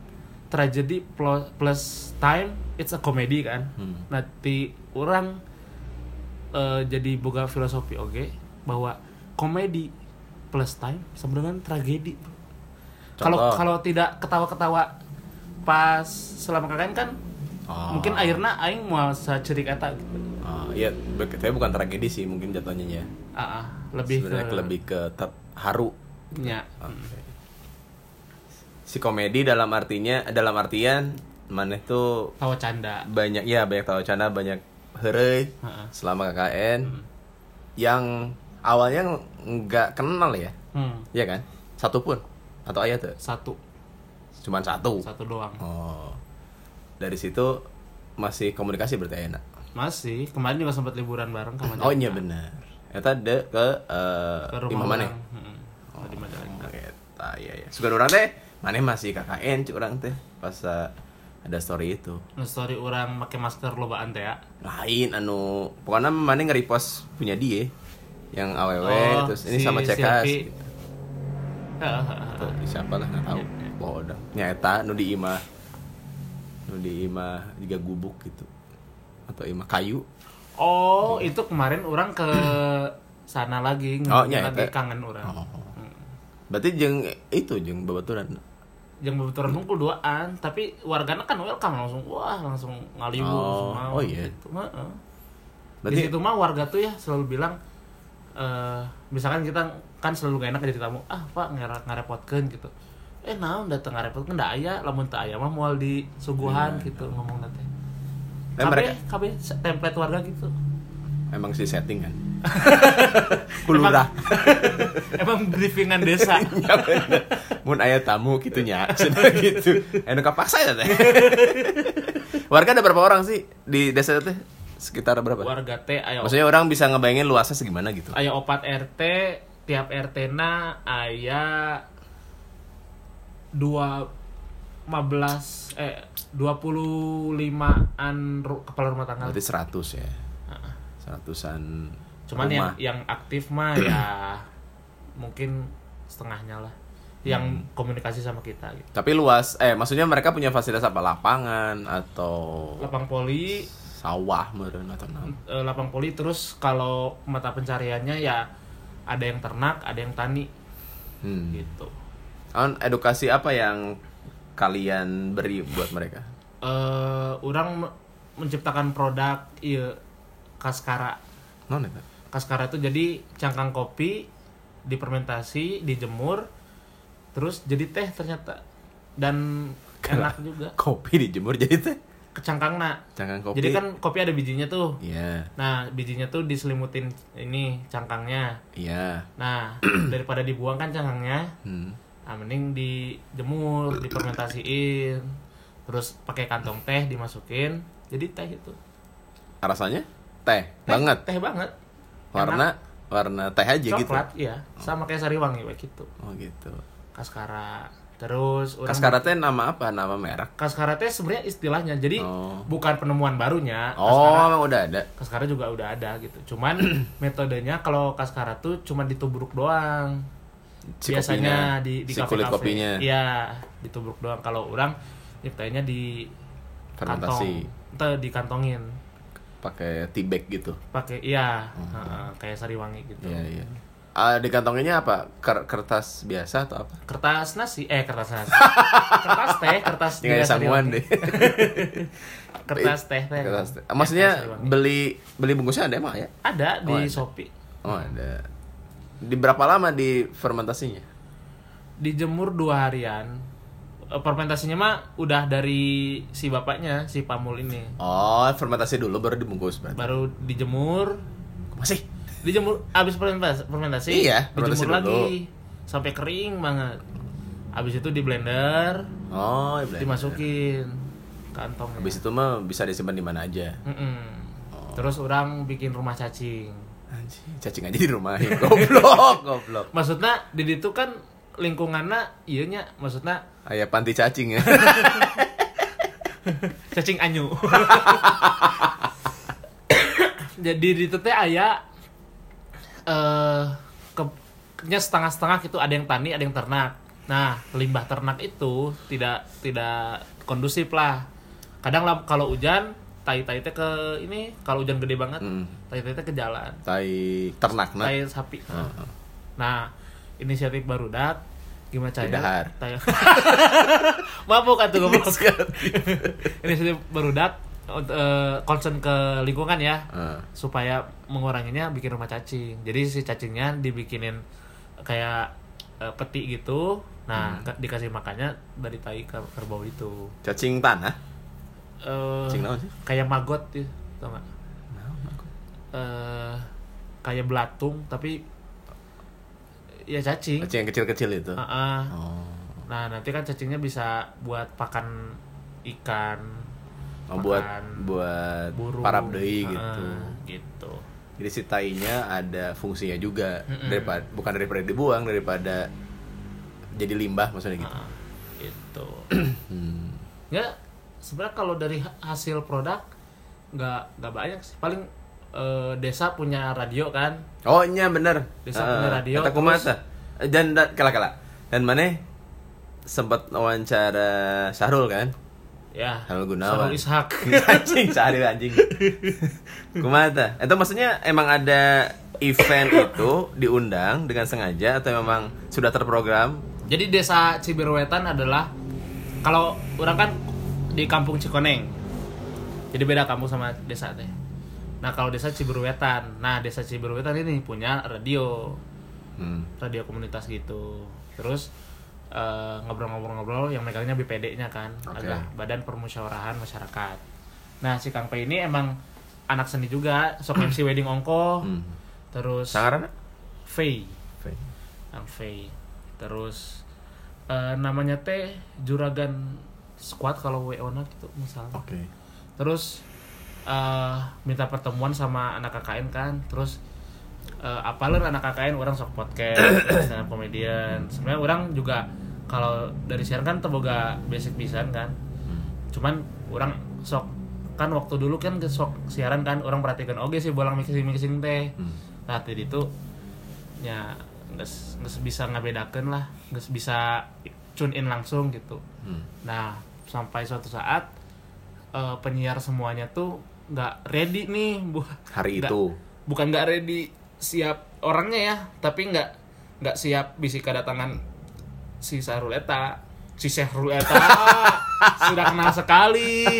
tragedy plus, plus time it's a comedy kan Hmm. nanti orang eh, jadi boga filosofi oke bahwa komedi plus time sebenarnya tragedi bro. kalau kalau tidak ketawa-ketawa pas selama kakak kan Oh. mungkin akhirnya aing mau cerik eta gitu. Oh, iya, tapi bukan tragedi sih mungkin jatuhnya ya. Ah, ah, lebih Sebenarnya ke lebih ke ter- haru. nya. Oke. Si komedi dalam artinya dalam artian mana tuh tawa canda. banyak ya banyak tahu canda banyak heureuy Heeh. selama KKN yang awalnya nggak kenal ya. Hmm, Iya kan? Satu pun atau ayat tuh satu, cuman satu. satu doang. Oh. Dari situ masih komunikasi berarti enak. Masih, kemarin juga sempat liburan bareng sama Oh iya benar. Eta de ke eh Ke rumah. Hmm, oh, di Majalengka. Eta iya ya. Suka orang teh maneh masih KKN cuk orang teh pas eh, ada story itu. Nu story orang pakai masker lobaan teh ya. Lain anu pokoknya maneh nge-repost punya dia yang AWW Oh, terus ini si sama Cekas. Gitu. Siapa lah nggak tahu. Iya, iya. Bodoh. Nyata nu di imah nu di imah juga gubuk gitu. Atau imah kayu. Oh, itu kemarin orang ke sana lagi, Oh, nge- nya, lagi eta. kangen orang. Oh. Berarti jeung itu jeung babaturan. yang bebeturan hungkul duaan tapi warganya kan welcome langsung wah langsung ngaliwu Oh, mau, oh iya. gitu. Heeh. Berarti di situ mah warga tuh ya selalu bilang eh misalkan kita kan selalu gak enak jadi tamu ah pak ngarep ngarepotkeun gitu eh naon datang ngarepotkeun da aya lamun teu aya mah moal di suguhan gitu ngomong nanti Eh, kabeh mereka- kabeh template warga gitu emang si setting kan. Kulurah. emang briefingan desa ya bener mun aya tamu gitu nya cenah gitu anu kapaksa ya teh Warga ada berapa orang sih di desa itu? Sekitar berapa? warga teh ayo Maksudnya orang bisa ngebayangin luasnya segimana gitu. aya opat RT tiap RT na aya dua 15 eh 25-an ru- kepala rumah tangga. Berarti 100 ya. Heeh. Seratusan Cuman yang rumah. yang aktif mah ya mungkin setengahnya lah. Yang Hmm. komunikasi sama kita gitu. Tapi luas, eh maksudnya mereka punya fasilitas apa? Lapangan atau Lapang poli sawah meren atau naon? eh, lapang poli terus kalau mata pencariannya ya ada yang ternak, ada yang tani Hmm. gitu. On, edukasi apa yang kalian beri buat mereka? eh orang me- menciptakan produk iya kaskara. Non eta? Kaskara itu jadi cangkang kopi difermentasi, dijemur, terus jadi teh ternyata dan enak juga. Kopi dijemur jadi teh. Kecangkangna. Cangkang kopi. Jadi kan kopi ada bijinya tuh. Iya, Nah, bijinya tuh diselimutin ini cangkangnya. iya. Nah, daripada dibuang kan cangkangnya, Hmm. Nah mending dijemur, difermentasiin, terus pakai kantong teh dimasukin, jadi teh itu. Rasanya teh, Teh- banget. Teh banget. Warna warna teh aja gitu. Coklat, iya. Sama kayak sariwangi kayak gitu. Oh gitu. Kaskara. Terus Kaskara teh nama apa? Nama merek. Kaskara teh sebenarnya istilahnya. Jadi Oh. bukan penemuan barunya. Oh, Kaskara, emang udah ada. Kaskara juga udah ada gitu. Cuman metodenya kalau Kaskara tuh cuma ditubruk doang. Si Biasanya kopinya, di di si kafe-kafe. kulit kopinya. Iya, ditubruk doang. Kalau orang nyiptainnya di Fermentasi. kantong. Dikantongin. Pakai tea bag gitu. Pakai iya, heeh, kayak sariwangi gitu. Oh. Iya, iya. Ah, di kantonginnya apa? Ker- kertas biasa atau apa? Kertas nasi, eh kertas nasi. kertas teh, kertas juga sambungan sariwangi. deh. Kertas teh teh. Kertas teh. Eh, Maksudnya sariwangi. beli beli bungkusnya ada emang ya? ada di Oh, ada. Shopee. Oh, ada. Di berapa lama di fermentasinya? Dijemur dua harian. Eh, Fermentasinya mah udah dari si bapaknya, si Pamul ini. Oh, fermentasi dulu baru dibungkus berarti. Baru dijemur, Masih. dijemur abis fermentasi, fermentasi Iya, fermentasi dijemur dulu. lagi sampai kering banget. Abis itu di blender, Oh, blender. dimasukin kantong. Habis itu mah bisa disimpan di mana aja. Oh. Terus orang bikin rumah cacing. Anjing, cacing aja di rumah. goblok, goblok. Maksudnya di situ kan lingkungannya iya nya maksudnya Ayah panti cacing ya. cacing anyu. Jadi di situ teh aya eh ke nya setengah-setengah gitu ada yang tani, ada yang ternak. Nah, limbah ternak itu tidak tidak kondusif lah. Kadang lah kalau hujan tai-tai teh ke ini, kalau hujan gede banget, Hmm. tai-tai teh ke jalan. Tai ternak nah. Tai sapi. Heeh. Nah, inisiatif barudak gimana caranya? Didahar. Tai- Mabuk atuh goblok. inisiatif barudak eh, concern ke lingkungan ya Heeh. supaya menguranginya bikin rumah cacing. Jadi si cacingnya dibikinin kayak eh, peti gitu. Nah, Hmm. dikasih makannya dari tai ke kerbau itu. Cacing tanah. Sih? kayak magot ya, tau nggak? Eh, kayak belatung tapi ya cacing. Cacing yang kecil-kecil itu. Ah, ah. Oh. Nah, nanti kan cacingnya bisa buat pakan ikan, Oh, buat Makan buat burung. parab deui Ah, gitu. gitu. Jadi si tainya ada fungsinya juga Mm-mm. daripada bukan daripada dibuang daripada jadi limbah maksudnya gitu. Gitu. Hmm. Ya, sebenarnya kalau dari ha- hasil produk nggak nggak banyak sih. Paling eh, desa punya radio kan. Oh iya bener. Desa punya radio, Kata kumasa. Dan dan kala kala. Dan mana sempat wawancara Sahrul kan? Ya. Sahrul Gunawan. Sarul Ishak. anjing Sahrul anjing. Kumata. Itu maksudnya emang ada event itu diundang dengan sengaja atau memang sudah terprogram? Jadi desa Ciberwetan adalah kalau orang kan di kampung Cikoneng. Jadi beda kampung sama desa teh. Nah, kalau desa Ciberwetan. Nah, desa Ciberwetan ini punya radio, Hmm. radio komunitas gitu. Terus eh, ngobrol-ngobrol-ngobrol yang megangnya BPD-nya kan, Oke. agak Badan Permusyawarahan Masyarakat. Nah, si Kang P ini emang anak seni juga, sok MC wedding ongko. Hmm. Terus Sangarana? Faye. Kang Fei. Terus eh, namanya teh Juragan Squad kalau WO na gitu misalnya. Oke. terus eh minta pertemuan sama anak KKN kan terus eh apaler anak KKN orang sok podcast stand up komedian sebenarnya orang juga kalau dari siaran kan terboga basic pisan kan cuman orang sok kan waktu dulu kan sok siaran kan orang perhatikan oke sih bolang mixing mixing teh Hmm. nah tadi itu ya nggak bisa ngabedakan lah nggak bisa tune in langsung gitu Hmm. nah sampai suatu saat eh, penyiar semuanya tuh nggak ready nih bu Hari nggak- itu. bukan nggak ready siap orangnya ya tapi nggak nggak siap bisa kedatangan si Sahrul Eta si Syahrul Eta sudah kenal sekali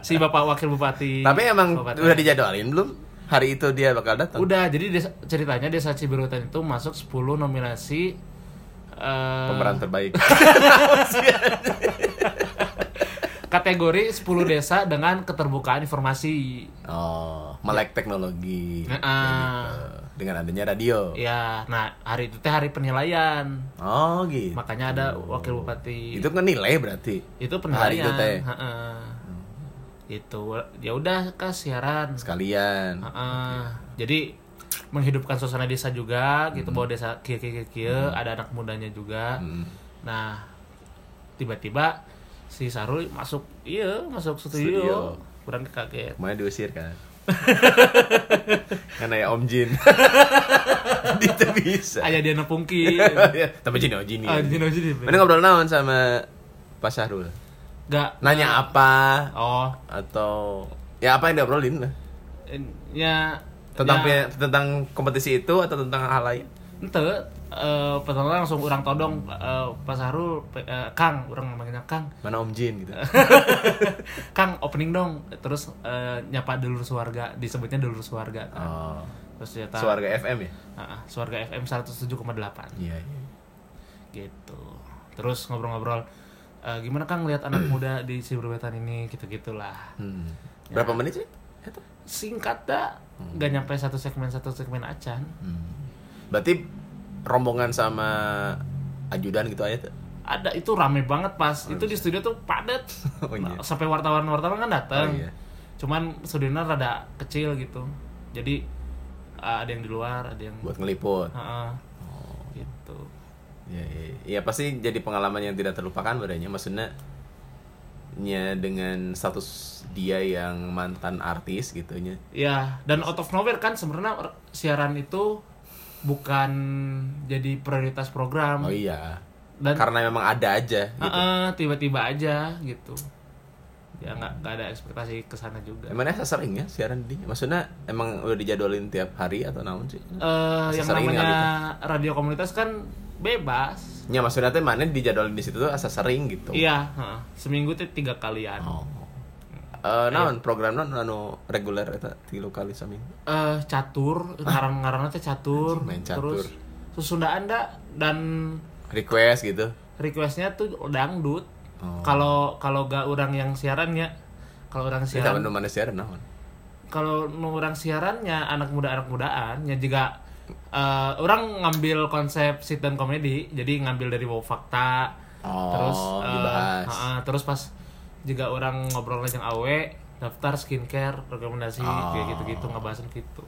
si bapak wakil bupati Tapi emang Bupati. udah dijadwalin belum? Hari itu dia bakal datang. udah jadi desa- ceritanya desa Cibirutan itu masuk 10 nominasi eh, Pemeran terbaik. kategori 10 desa dengan keterbukaan informasi Oh, melek teknologi. Gitu. Dengan adanya radio. ya nah hari itu teh hari penilaian Oh, gitu. makanya ada wakil bupati Itu nilai berarti. itu Hari penilaian itu teh. Heeh. itu ya udah kan siaran Sekalian. Heeh. jadi menghidupkan suasana desa juga gitu bahwa desa kia kia kia, kia, ada anak mudanya juga Hmm. nah tiba-tiba si Sarul masuk iya masuk Studio. studio kurang kaget Kemarin diusir kan. Karena ya Om Jin. Itu bisa. ayah dia nepungki Tapi Jin oh Jin. ah di sini sini Mana ngobrol naon sama Pak Syahrul? nggak Nanya apa oh atau ya apa yang diobrolin lah? ya Tentang ya, tentang kompetisi itu atau tentang hal lain? ente eh pertama langsung orang todong eh, Pak Sahrul pe- eh, Kang orang manggilnya Kang Mana Om Jin gitu. Kang opening dong terus eh, nyapa dulur suarga disebutnya dulur suarga kan. Oh. terus ternyata Suarga FM ya? Ah, suarga FM 107,8 Iya, iya. gitu terus ngobrol-ngobrol eh, gimana Kang lihat anak muda di Ciberwetan ini gitu gitulah Hmm. Berapa menit sih? Itu. singkat dah nggak nyampe satu segmen satu segmen acan Hmm. Berarti rombongan sama ajudan gitu aja tuh. ada itu rame banget pas itu di studio tuh padat Oh iya. sampai wartawan-wartawan kan datang Oh, iya. cuman studionya rada kecil gitu jadi uh, ada yang di luar ada yang Buat ngeliput. Heeh. gitu Ya, ya, ya pasti jadi pengalaman yang tidak terlupakan badannya maksudnya nya dengan status dia yang mantan artis gitu nya. ya dan out of nowhere kan sebenarnya siaran itu bukan jadi prioritas program Oh iya. dan Karena memang ada aja gitu. Heeh, tiba-tiba aja gitu ya nggak nggak ada ekspektasi ke sana juga Emangnya sering ya siaran di? Maksudnya emang udah dijadwalin tiap hari atau naon sih? Eh, yang namanya radio komunitas kan bebas Ya maksudnya teh mana dijadwalin di situ tuh asa sering gitu. iya heeh. seminggu tuh tiga kalian Oh. Eh naon program naon anu reguler eta tilu kali saminggu. eh catur ngarang ngarangnya teh catur Main catur. terus susundaan dah dan Request gitu. requestnya tuh dangdut Oh. kalau kalau gak orang yang siarannya kalau orang siaran nu mana siaran naon? kalau nu orang siarannya anak muda anak mudaan ya juga eh, orang ngambil konsep sit dan komedi jadi ngambil dari wow fakta Oh, terus dibahas. ha-ha, terus pas juga orang ngobrol yang awe daftar skincare rekomendasi Oh. kayak gitu-gitu ngebahasin gitu.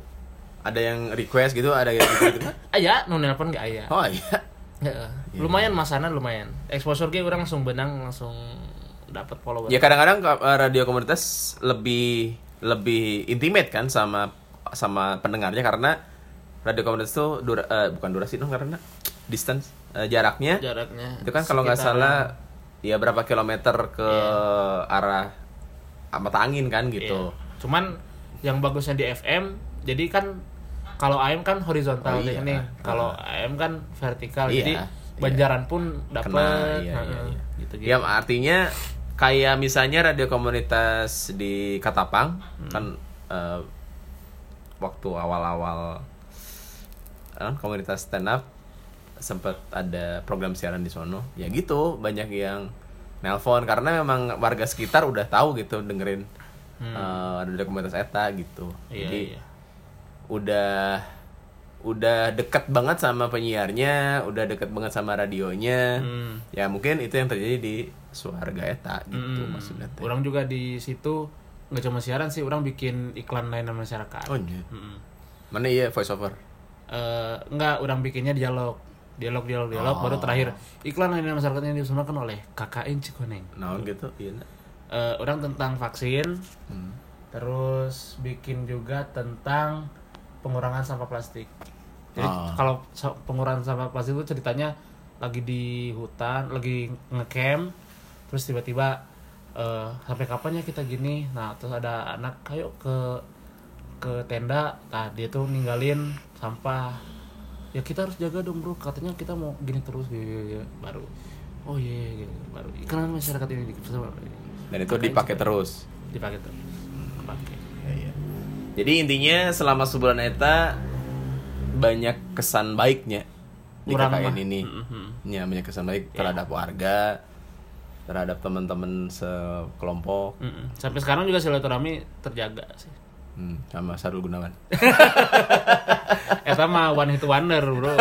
Ada yang request gitu, ada yang gitu gitu. aya nu nelpon gak aya Oh iya. Heeh. lumayan masana lumayan. Exposure ge orang langsung benang langsung dapat follower. Ya kadang-kadang eh, radio komunitas lebih lebih intimate kan sama sama pendengarnya karena radio komunitas tuh dura, eh, bukan durasi dong karena distance eh, jaraknya. Jaraknya itu kan kalau nggak salah ya berapa kilometer ke arah mata angin kan Iya. gitu. Cuman yang bagusnya di FM, jadi kan kalau AM kan horizontal Oh, iya. ini. Kalau AM kan vertikal. Iya, Jadi iya. banjaran pun dapat iya, iya, iya. gitu gitu. Ya artinya kayak misalnya radio komunitas di Katapang Hmm. kan eh, waktu awal-awal eh, komunitas stand up sempat ada program siaran di sono. Ya gitu banyak yang nelpon karena memang warga sekitar udah tahu gitu dengerin eh, radio komunitas eta gitu. Hmm. Iya, Jadi iya. udah udah dekat banget sama penyiarnya, udah dekat banget sama radionya. Hmm. Ya mungkin itu yang terjadi di Suarga Eta gitu Mm-mm. maksudnya. teh. Orang juga di situ nggak cuma siaran sih orang bikin iklan layanan masyarakat Oh iya. Mm-mm. Mana iya voice over? Eh, enggak orang bikinnya dialog dialog dialog dialog Oh. baru terakhir iklan layanan masyarakat yang dipersembahkan oleh KKN Cikoneng Naon gitu, iya. Eh, orang tentang vaksin Hmm. terus bikin juga tentang pengurangan sampah plastik jadi Ah. kalau pengurangan sampah plastik itu ceritanya lagi di hutan lagi ngecamp terus tiba-tiba eh, sampai kapan ya kita gini nah terus ada anak ayo ke ke tenda nah dia tuh ninggalin sampah ya kita harus jaga dong bro katanya kita mau gini terus gitu, baru oh iya gitu. baru iklan masyarakat ini Dan itu dipakai terus. dipakai tuh Kepake. Iya, iya. Jadi intinya selama sebulan eta banyak kesan baiknya di Urang KKN mah. ini. Mm-mm. Ya, banyak kesan baik terhadap warga, terhadap teman-teman sekelompok, Mm-mm. Sampai sekarang juga silaturahmi terjaga sih. Hmm, sama Sarul Gunawan. Eta mah one hit wonder, Bro.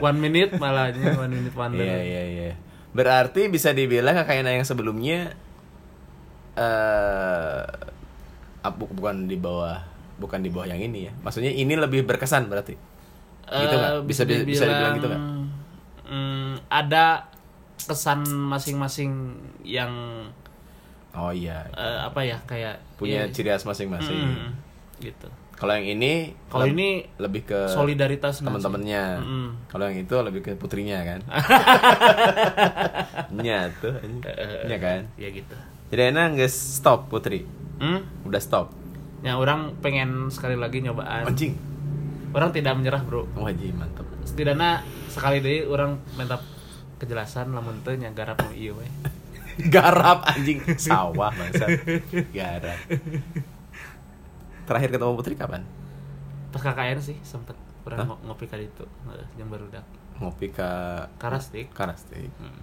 One minute malahnya one minute wonder. Iya iya iya. Berarti bisa dibilang KKN yang sebelumnya eh bu- bukan di bawah bukan di bawah yang ini ya. Maksudnya ini lebih berkesan berarti. Gitu Eh, nggak? Bisa bisa dibilang gitu nggak? mm, ada kesan masing-masing yang Oh iya. eh, apa ya kayak Punya iya, ciri khas masing-masing. mm, gitu. Kalau yang ini Kalau ini lebih ke solidaritas teman-temannya. Mm-mm. Kalau yang itu lebih ke putrinya kan. Nya tuh, nya kan. Ya gitu. Jadi enak nggak stop putri, Hmm? udah stop. Ya orang pengen sekali lagi nyobaan. Anjing, Orang tidak menyerah, Bro. wajib mantep. setidaknya sekali deh orang minta kejelasan lamun teu nya garap nu ieu we. Garap anjing sawah bangsa. Garap. Terakhir ketemu putri kapan? Pas KKN sih sempet orang ngo- ngopi ka ditu heeh, yang baru dak. Ngopi ke Karastik. Karastik. Hmm.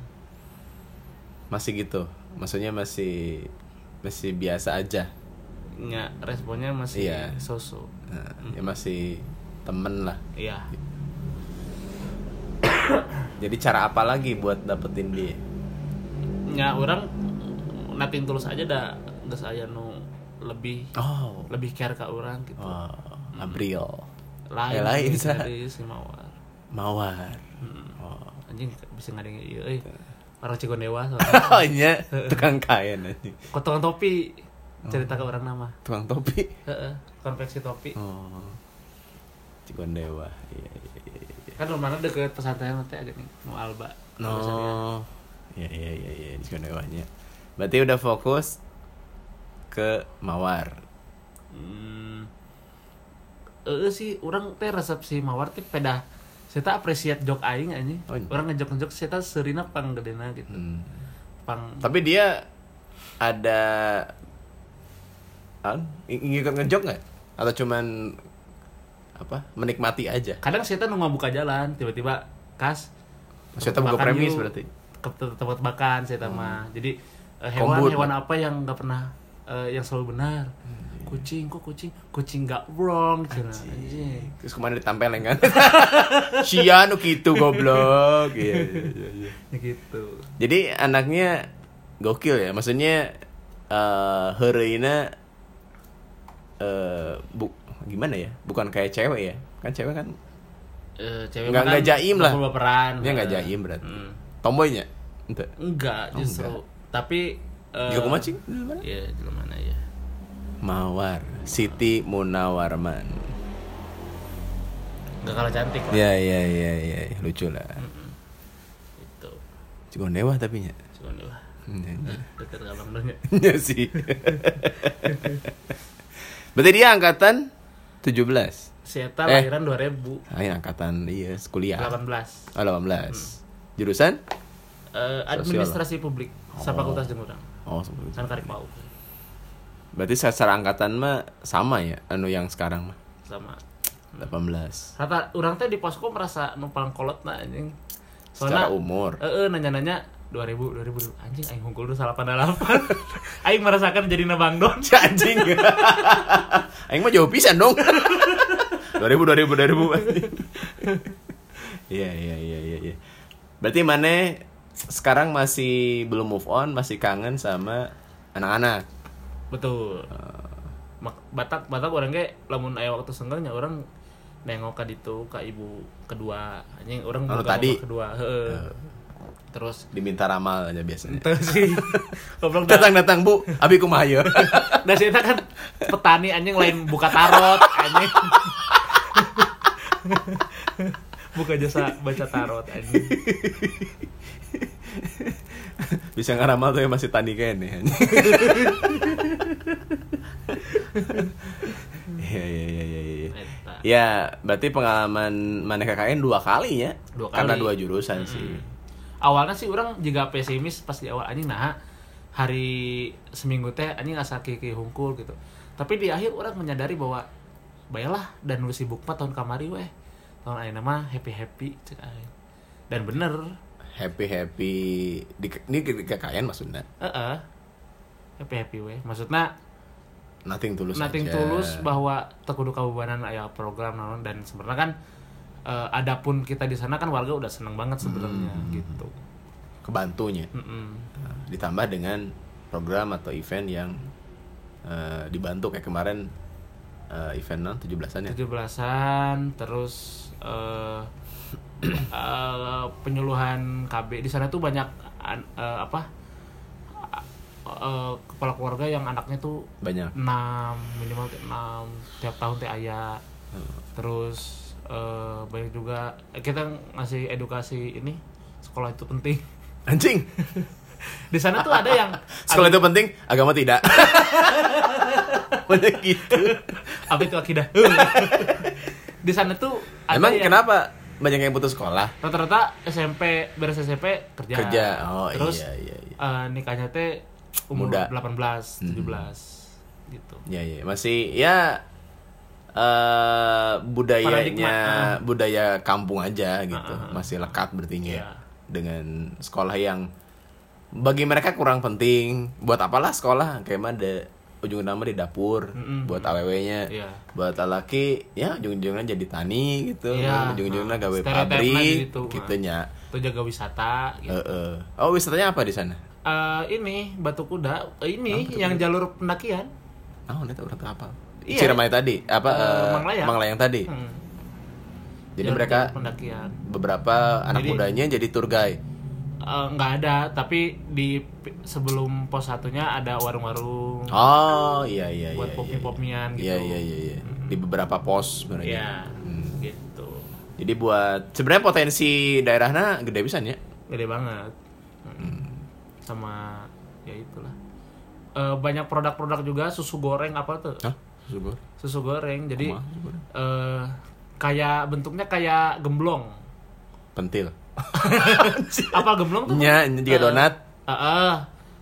Masih gitu. Maksudnya masih masih biasa aja. Nya responnya masih Iya. sosok. Nah, ya masih temen lah. Iya. Jadi cara apa lagi buat dapetin dia? Nya orang natin tulus aja dah geus aya nu lebih Oh, lebih care ka orang gitu. oh Abril, Lain, Eh, lain, si Mawar. Mawar. Hmm. Oh, Anjing bisa ngadeng ieu euy. Orang Cigondewa soalnya. oh iya, tukang kain anjing. Kotongan topi cerita ke orang nama. Tukang topi. Konveksi topi. Oh. Cikon Dewa. Iya, iya, iya. iya. Kan rumahnya deket pesantren nanti agak nih, mau Alba. No. Iya, iya, iya, iya, Cikon Dewanya. Berarti udah fokus ke Mawar. Hmm. Eh sih, orang teh resep si Mawar teh peda. Saya tak apresiat jok aing anjing. Oh, iya. Orang ngejok ngejok saya tak serina pang gedena gitu. Hmm. Pang Tapi dia ada ah, ng- ngikut ngejok nggak? Atau cuman apa? Menikmati aja. kadang saya tak nunggu buka jalan, tiba-tiba kas Maksudnya buka premis yuk. berarti. Ke tebak-tebakan saya mah. Jadi eh, hewan Kombut, hewan apa yang nggak pernah eh, yang selalu benar? Kucing kok kucing? Kucing nggak wrong cenah. Anjing. Terus ke mana ditempelin kan? Sia nu gitu goblok. Iya, iya, iya, iya. Ya gitu. Jadi anaknya gokil ya. Maksudnya eh heureuna eh bu gimana ya? Bukan kayak cewek ya. Kan cewek kan Eh, cewek Nggak- nggak jaim lah. bakul baperan. dia nggak jaim berarti. hmm. Tomboynya. Ente. Enggak, Oh, justru. enggak. Tapi eh, Juga kumacing di mana? Iya, di mana ya? Mawar, Siti Munawarman. Enggak kalah cantik lah. Ya ya ya ya, lucu lah. Itu. Cikon dewa tapi nya. Cuma nih lah. Iya, iya. Dekat abang donya. Iya sih. Berarti dia angkatan 17. Si Eta Eh. lahiran 2018. Ah, ini angkatan iya kuliah. Oh, Hmm. 18. Jurusan? Eh, administrasi publik sa Oh. Fakultas Jemurang. Oh, itu. Kan karek mau Berarti secara angkatan mah sama ya anu yang sekarang mah. sama 18. rata orang teh di posko merasa numpang kolot nah anjing Secara umur. eh eh, nanya-nanya 2000 2000 anjing aing hungkul dulu 88 aing merasakan jadi nabang don anjing. Aing mah jauh pisan dong. 2000 2000 2000. Iya iya iya iya iya. Berarti mana sekarang masih belum move on, masih kangen sama anak-anak. betul. Mak- batak batak orang ge lamun aya waktu senggangnya orang nengok ka ditu ka ibu kedua. Anjing orang Anu boga tadi? kedua heeh. Terus diminta ramal aja biasanya. Itu sih. Goblok dah datang datang bu abi kumaha ieu? dan kita kan petani anjing lain buka tarot anjing buka jasa baca tarot anjing bisa ngaramal tuh yang masih tani kayaknya Iya iya iya iya iya. Eta. Ya, berarti pengalaman mana KKN dua kali ya? Dua Karena kali. dua jurusan sih. awalnya sih orang juga pesimis pas di awal anjing nah hari seminggu teh anjing asa kiki hungkul gitu tapi di akhir orang menyadari bahwa bayalah dan nu sibuk mah tahun kamari weh tahun ayeuna mah happy happy cek aing dan bener Happy happy di ini di KKN maksudnya. heeh happy happy weh maksudnya Nothing tulus nothing aja. tulus bahwa tekudu kabupaten aya program naon dan sebenarnya kan eh, adapun kita di sana kan warga udah seneng banget sebenarnya Hmm. gitu kebantunya. Mm-mm. Nah, ditambah dengan program atau event yang eh, dibantu kayak kemarin eh, event non 17-an ya. 17-an terus eh eh, penyuluhan KB di sana tuh banyak an- eh, apa eh, kepala keluarga yang anaknya tuh Banyak. 6 minimal 6 tiap tahun teh aya terus eh, banyak juga kita ngasih edukasi ini sekolah itu penting Anjing. di sana tuh ada yang Sekolah itu penting, agama tidak. Banyak gitu. apa itu akidah di sana tuh ada Emang yang- kenapa banyak yang putus sekolah? rata-rata SMP beres SMP kerja Kerja. Oh terus iya iya iya. eh, nikahnya teh umur Muda. 18 17 Hmm. gitu Ya ya, masih ya eh budayanya Paradigma, budaya kampung aja gitu. Ah, ah. Masih lekat berarti ya Iya. dengan sekolah yang bagi mereka kurang penting. Buat apalah sekolah kayak mah ada ujung nama di dapur Mm-mm. buat aww-nya. Iya. Buat laki ya ujung-ujungnya jadi tani gitu. Iya, Ujung-ujungnya gawe pabrik gitu, gitu nya. itu jaga wisata gitu. Heeh. Oh, wisatanya apa di sana? Eh, ini batu kuda eh, ini Oh, yang Kuda. jalur pendakian Oh, ini orang apa? Iya. Ciremai tadi, apa Eh, eh, Manglayang. Manglayang tadi. Hmm. Jadi Jalur- mereka pendakian beberapa anak Jadi- mudanya jadi tour guide. Eh, nggak ada tapi di sebelum pos satunya ada warung-warung Oh, iya iya iya. buat iya, popi-popian iya. gitu Iya iya iya iya. Di beberapa pos sebenarnya. Iya, Hmm. gitu Jadi buat sebenarnya potensi daerahnya gede bisa ya. gede banget Mm. sama ya itulah Eh, banyak produk-produk juga susu goreng apa tuh Hah? Susu goreng. susu goreng jadi Kumaha susu goreng? eh kayak bentuknya kayak gemblong Pentil. apa gemblong tuh Nya, juga Eh, donat. eh, eh.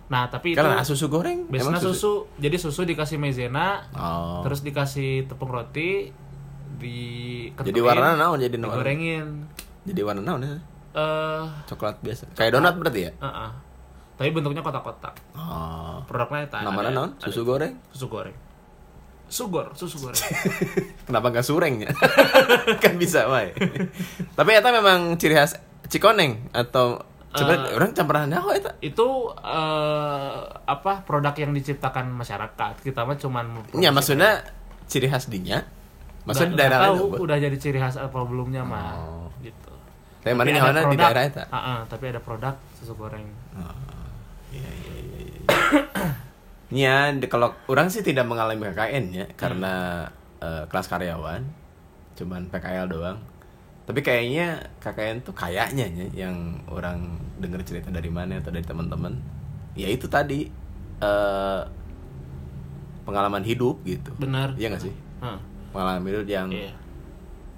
nah tapi itu Karena susu goreng. biasanya emang susu. jadi susu dikasih maizena Oh. terus dikasih tepung roti di jadi warna naon jadi naon? digorengin Jadi warna naon ya? eh Coklat biasa. Kayak donat berarti ya? eh, eh. tapi bentuknya kotak-kotak Oh. produknya itu Namanya ada- naon? ada- Susu goreng? susu goreng sugor susu goreng Kenapa nggak surengnya? kan bisa, wae. Tapi eta memang ciri khas Cikoneng atau sebenarnya Eh, orang campuran nyaho eta. itu eh, apa produk yang diciptakan masyarakat kita mah cuman Ya maksudnya ciri khas dinya. Maksudnya di daerah tahu lain. Bu. udah jadi ciri khas apa belumnya mah Oh. gitu Tapi mana ada nyawana di daerah eta. Ah, ah, tapi ada produk susu goreng Iya iya iya iya. Ya, di- kalau orang sih tidak mengalami KKN ya karena eh, kelas karyawan, cuman PKL doang. Tapi kayaknya KKN tuh kayaknya ya, yang orang dengar cerita dari mana atau dari teman-teman, ya itu tadi eh, pengalaman hidup gitu. benar Iya gak sih? Hah, Pengalaman hidup yang iya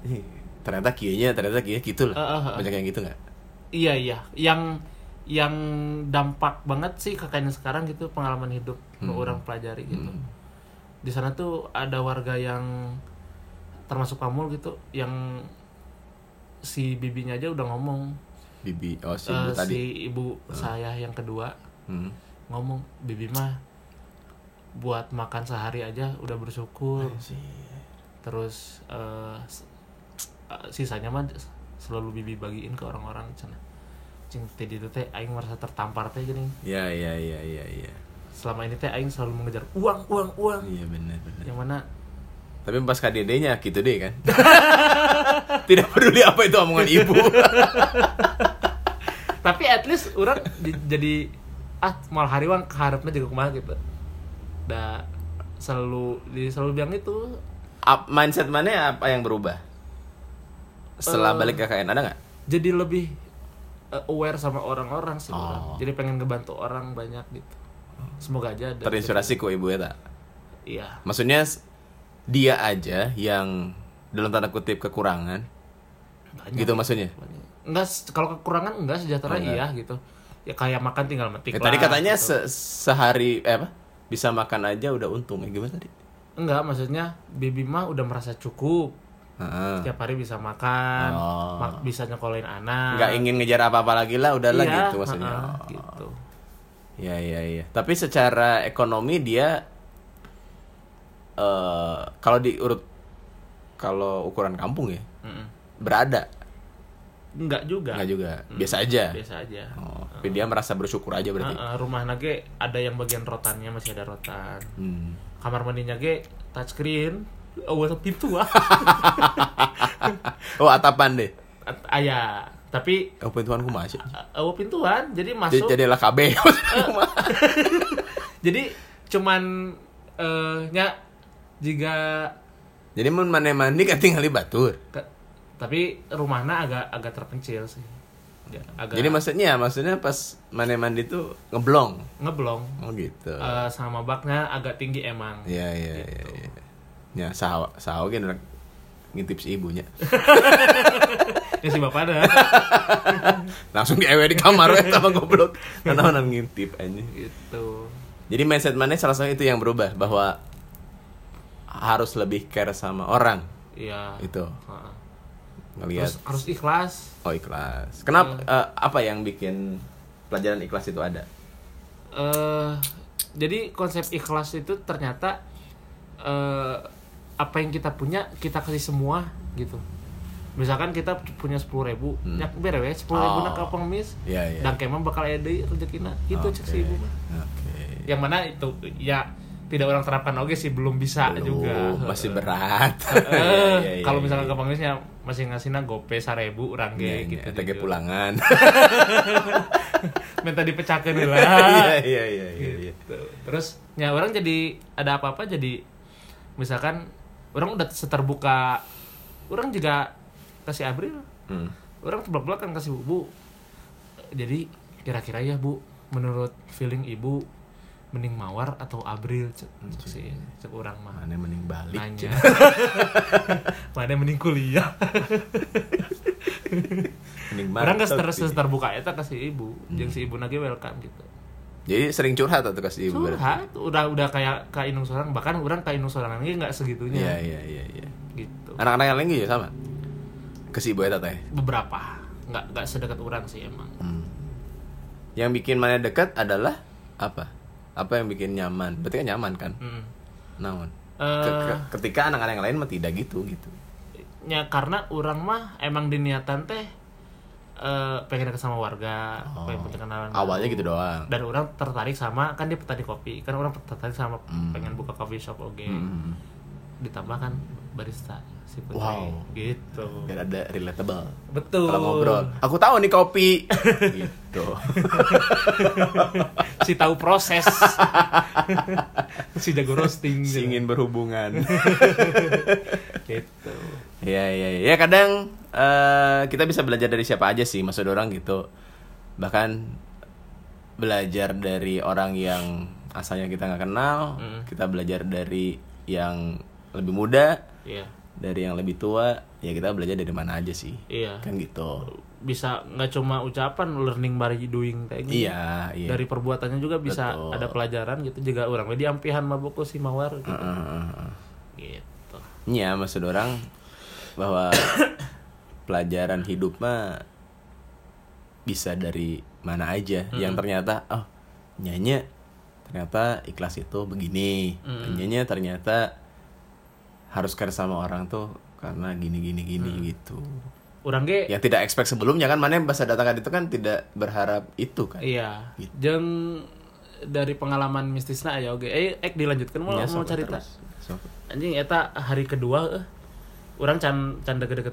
"Ih, ternyata kieunya, ternyata kieu gitu lah. Ah, ah, ah. Banyak yang gitu nggak? iya iya yang yang dampak banget sih kakaknya sekarang gitu pengalaman hidup Hmm. orang pelajari gitu Hmm. di sana tuh ada warga yang termasuk kamu gitu yang si bibinya aja udah ngomong. Bibi, oh si ibu tadi. si ibu saya yang kedua. Hmm. ngomong bibi mah buat makan sehari aja udah bersyukur. Terus eh, sisanya mah selalu bibi bagiin ke orang-orang cina. Cing tadi itu teh aing merasa tertampar teh gini. Ya ya ya ya ya. selama ini teh aing selalu mengejar uang uang uang. Iya benar benar yang mana tapi pas KDD-nya gitu deh kan. Tidak peduli apa itu omongan ibu. Tapi at least orang di- jadi ah mal hariwang keharapnya juga ke mana gitu. Da selalu di selalu bilang itu Up- mindset mana apa yang berubah? Setelah Eh, balik ke KKN ada nggak? jadi lebih uh, aware sama orang-orang sih Oh. jadi pengen ngebantu orang banyak gitu. Semoga aja ada terinspirasi ku ibu ya tak? Iya. Maksudnya dia aja yang dalam tanda kutip kekurangan banyak. gitu maksudnya enggak kalau kekurangan enggak sejahtera enggak. iya gitu ya kayak makan tinggal metik Ya, lah, tadi katanya gitu. se- sehari eh apa bisa makan aja udah untung ya gimana tadi enggak maksudnya bibi mah udah merasa cukup Heeh. tiap hari bisa makan Oh. mak- bisa nyekolahin anak nggak ingin ngejar apa apa lagi lah udahlah Iya, gitu maksudnya heeh, Oh. gitu Iya iya iya. Tapi secara ekonomi dia eh kalau diurut kalau ukuran kampung ya Mm-mm. berada enggak juga nggak juga biasa aja. biasa aja Oh, tapi dia merasa bersyukur aja berarti. Heeh, rumah nage ada yang bagian rotannya masih ada rotan Hmm. kamar mandinya ge touchscreen oh atap pintu ah Oh atapan deh. At- aya tapi Oh pintuanku masih. oh pintuan jadi Jadi masuk jadilah KB. jadi cuman eh nya jika Jadi mun mana mandi kan tinggal di batur. ke- tapi rumahnya agak agak terpencil sih Ya, agak Jadi maksudnya maksudnya pas mana mandi tuh ngeblong. ngeblong Oh gitu. Eh, sama baknya agak tinggi emang Iya iya iya. gitu. iya. Ya sahau sahau kan udah ngintip si ibunya. ya si bapak ada Langsung di di kamar ya sama goblok. Karena orang ngintip aja. gitu Jadi mindset mana salah satu itu yang berubah bahwa harus lebih care sama orang iya itu ngelihat terus harus ikhlas oh ikhlas. Kenapa eh, apa yang bikin pelajaran ikhlas itu ada? eh jadi konsep ikhlas itu ternyata eh apa yang kita punya kita kasih semua gitu misalkan kita punya sepuluh ribu Hmm. nyak berewe sepuluh ribu Oh. nak ke pengemis Iya iya. dan kemang bakal ada rezekina gitu cek si ibu Oke. yang mana itu ya tidak orang terapkan oke sih belum bisa Belum, juga masih berat. Iya, iya, iya, kalau misalkan iya. ke pengemisnya masih ngasihnya gope sarebu orang ge iya, gitu TG jujur. pulangan. minta dipecahkan lah Iya iya iya gitu. Terus ya orang jadi ada apa-apa jadi misalkan orang udah seterbuka orang juga kasih Abril Hmm. orang belak kan kasih bu jadi kira-kira ya bu menurut feeling ibu mending mawar atau Abril cek cek sih cek orang mah Mana mending balik. nanya mana mending kuliah Mending orang nggak mantap terus sih. terbuka itu kasih ibu Hmm. jeung si ibu lagi welcome gitu Jadi sering curhat atau kasih ibu berarti? curhat udah udah kayak ke inung sorang bahkan orang ke inung sorang lagi nggak segitunya Iya iya iya iya. gitu Anak-anak yang lain juga sama. Ke si ibu eta teh. beberapa nggak nggak sedekat orang sih emang Hmm. Yang bikin mana dekat adalah apa? Apa yang bikin nyaman? Berarti kan nyaman kan? Mm. Naon? Eh, Ke- ke- ketika anak-anak yang lain mah tidak gitu gitu. ya karena orang mah emang diniatan teh eh pengen deket sama warga Oh. pengen punya kenalan Awalnya gitu doang. dan orang tertarik sama kan dia petani kopi kan orang tertarik sama Hmm. pengen buka coffee shop oke Hmm. ditambah kan barista si putri Wow. gitu Biar ada relatable. betul Kalau ngobrol, aku tahu nih kopi. gitu. si tahu proses si jago roasting Si ingin berhubungan. gitu Iya iya iya. Ya kadang eh, kita bisa belajar dari siapa aja sih maksud orang gitu. Bahkan belajar dari orang yang asalnya kita nggak kenal, Mm. kita belajar dari yang lebih muda, iya dari yang lebih tua, ya kita belajar dari mana aja sih. iya Kan gitu. bisa nggak cuma ucapan learning by doing kayak gitu Iya, iya. dari perbuatannya juga bisa Betul. ada pelajaran gitu juga orang di ampihan maboko si mawar gitu, Heeh, heeh, heeh. gitu. Iya, maksud orang bahwa pelajaran hidup mah bisa dari mana aja yang ternyata oh nyanyi ternyata ikhlas itu begini Mm. nyanyi ternyata harus care sama orang tuh karena gini gini gini Mm. gitu. Orang ge yang tidak expect sebelumnya kan mana yang bahasa datangkan itu kan tidak berharap itu kan. Iya. Gitu. jeng dari pengalaman mistisna ya oke. Eh ek dilanjutkan mau Ya, mau cerita. anjing eta hari kedua eh. Orang can can deket-deket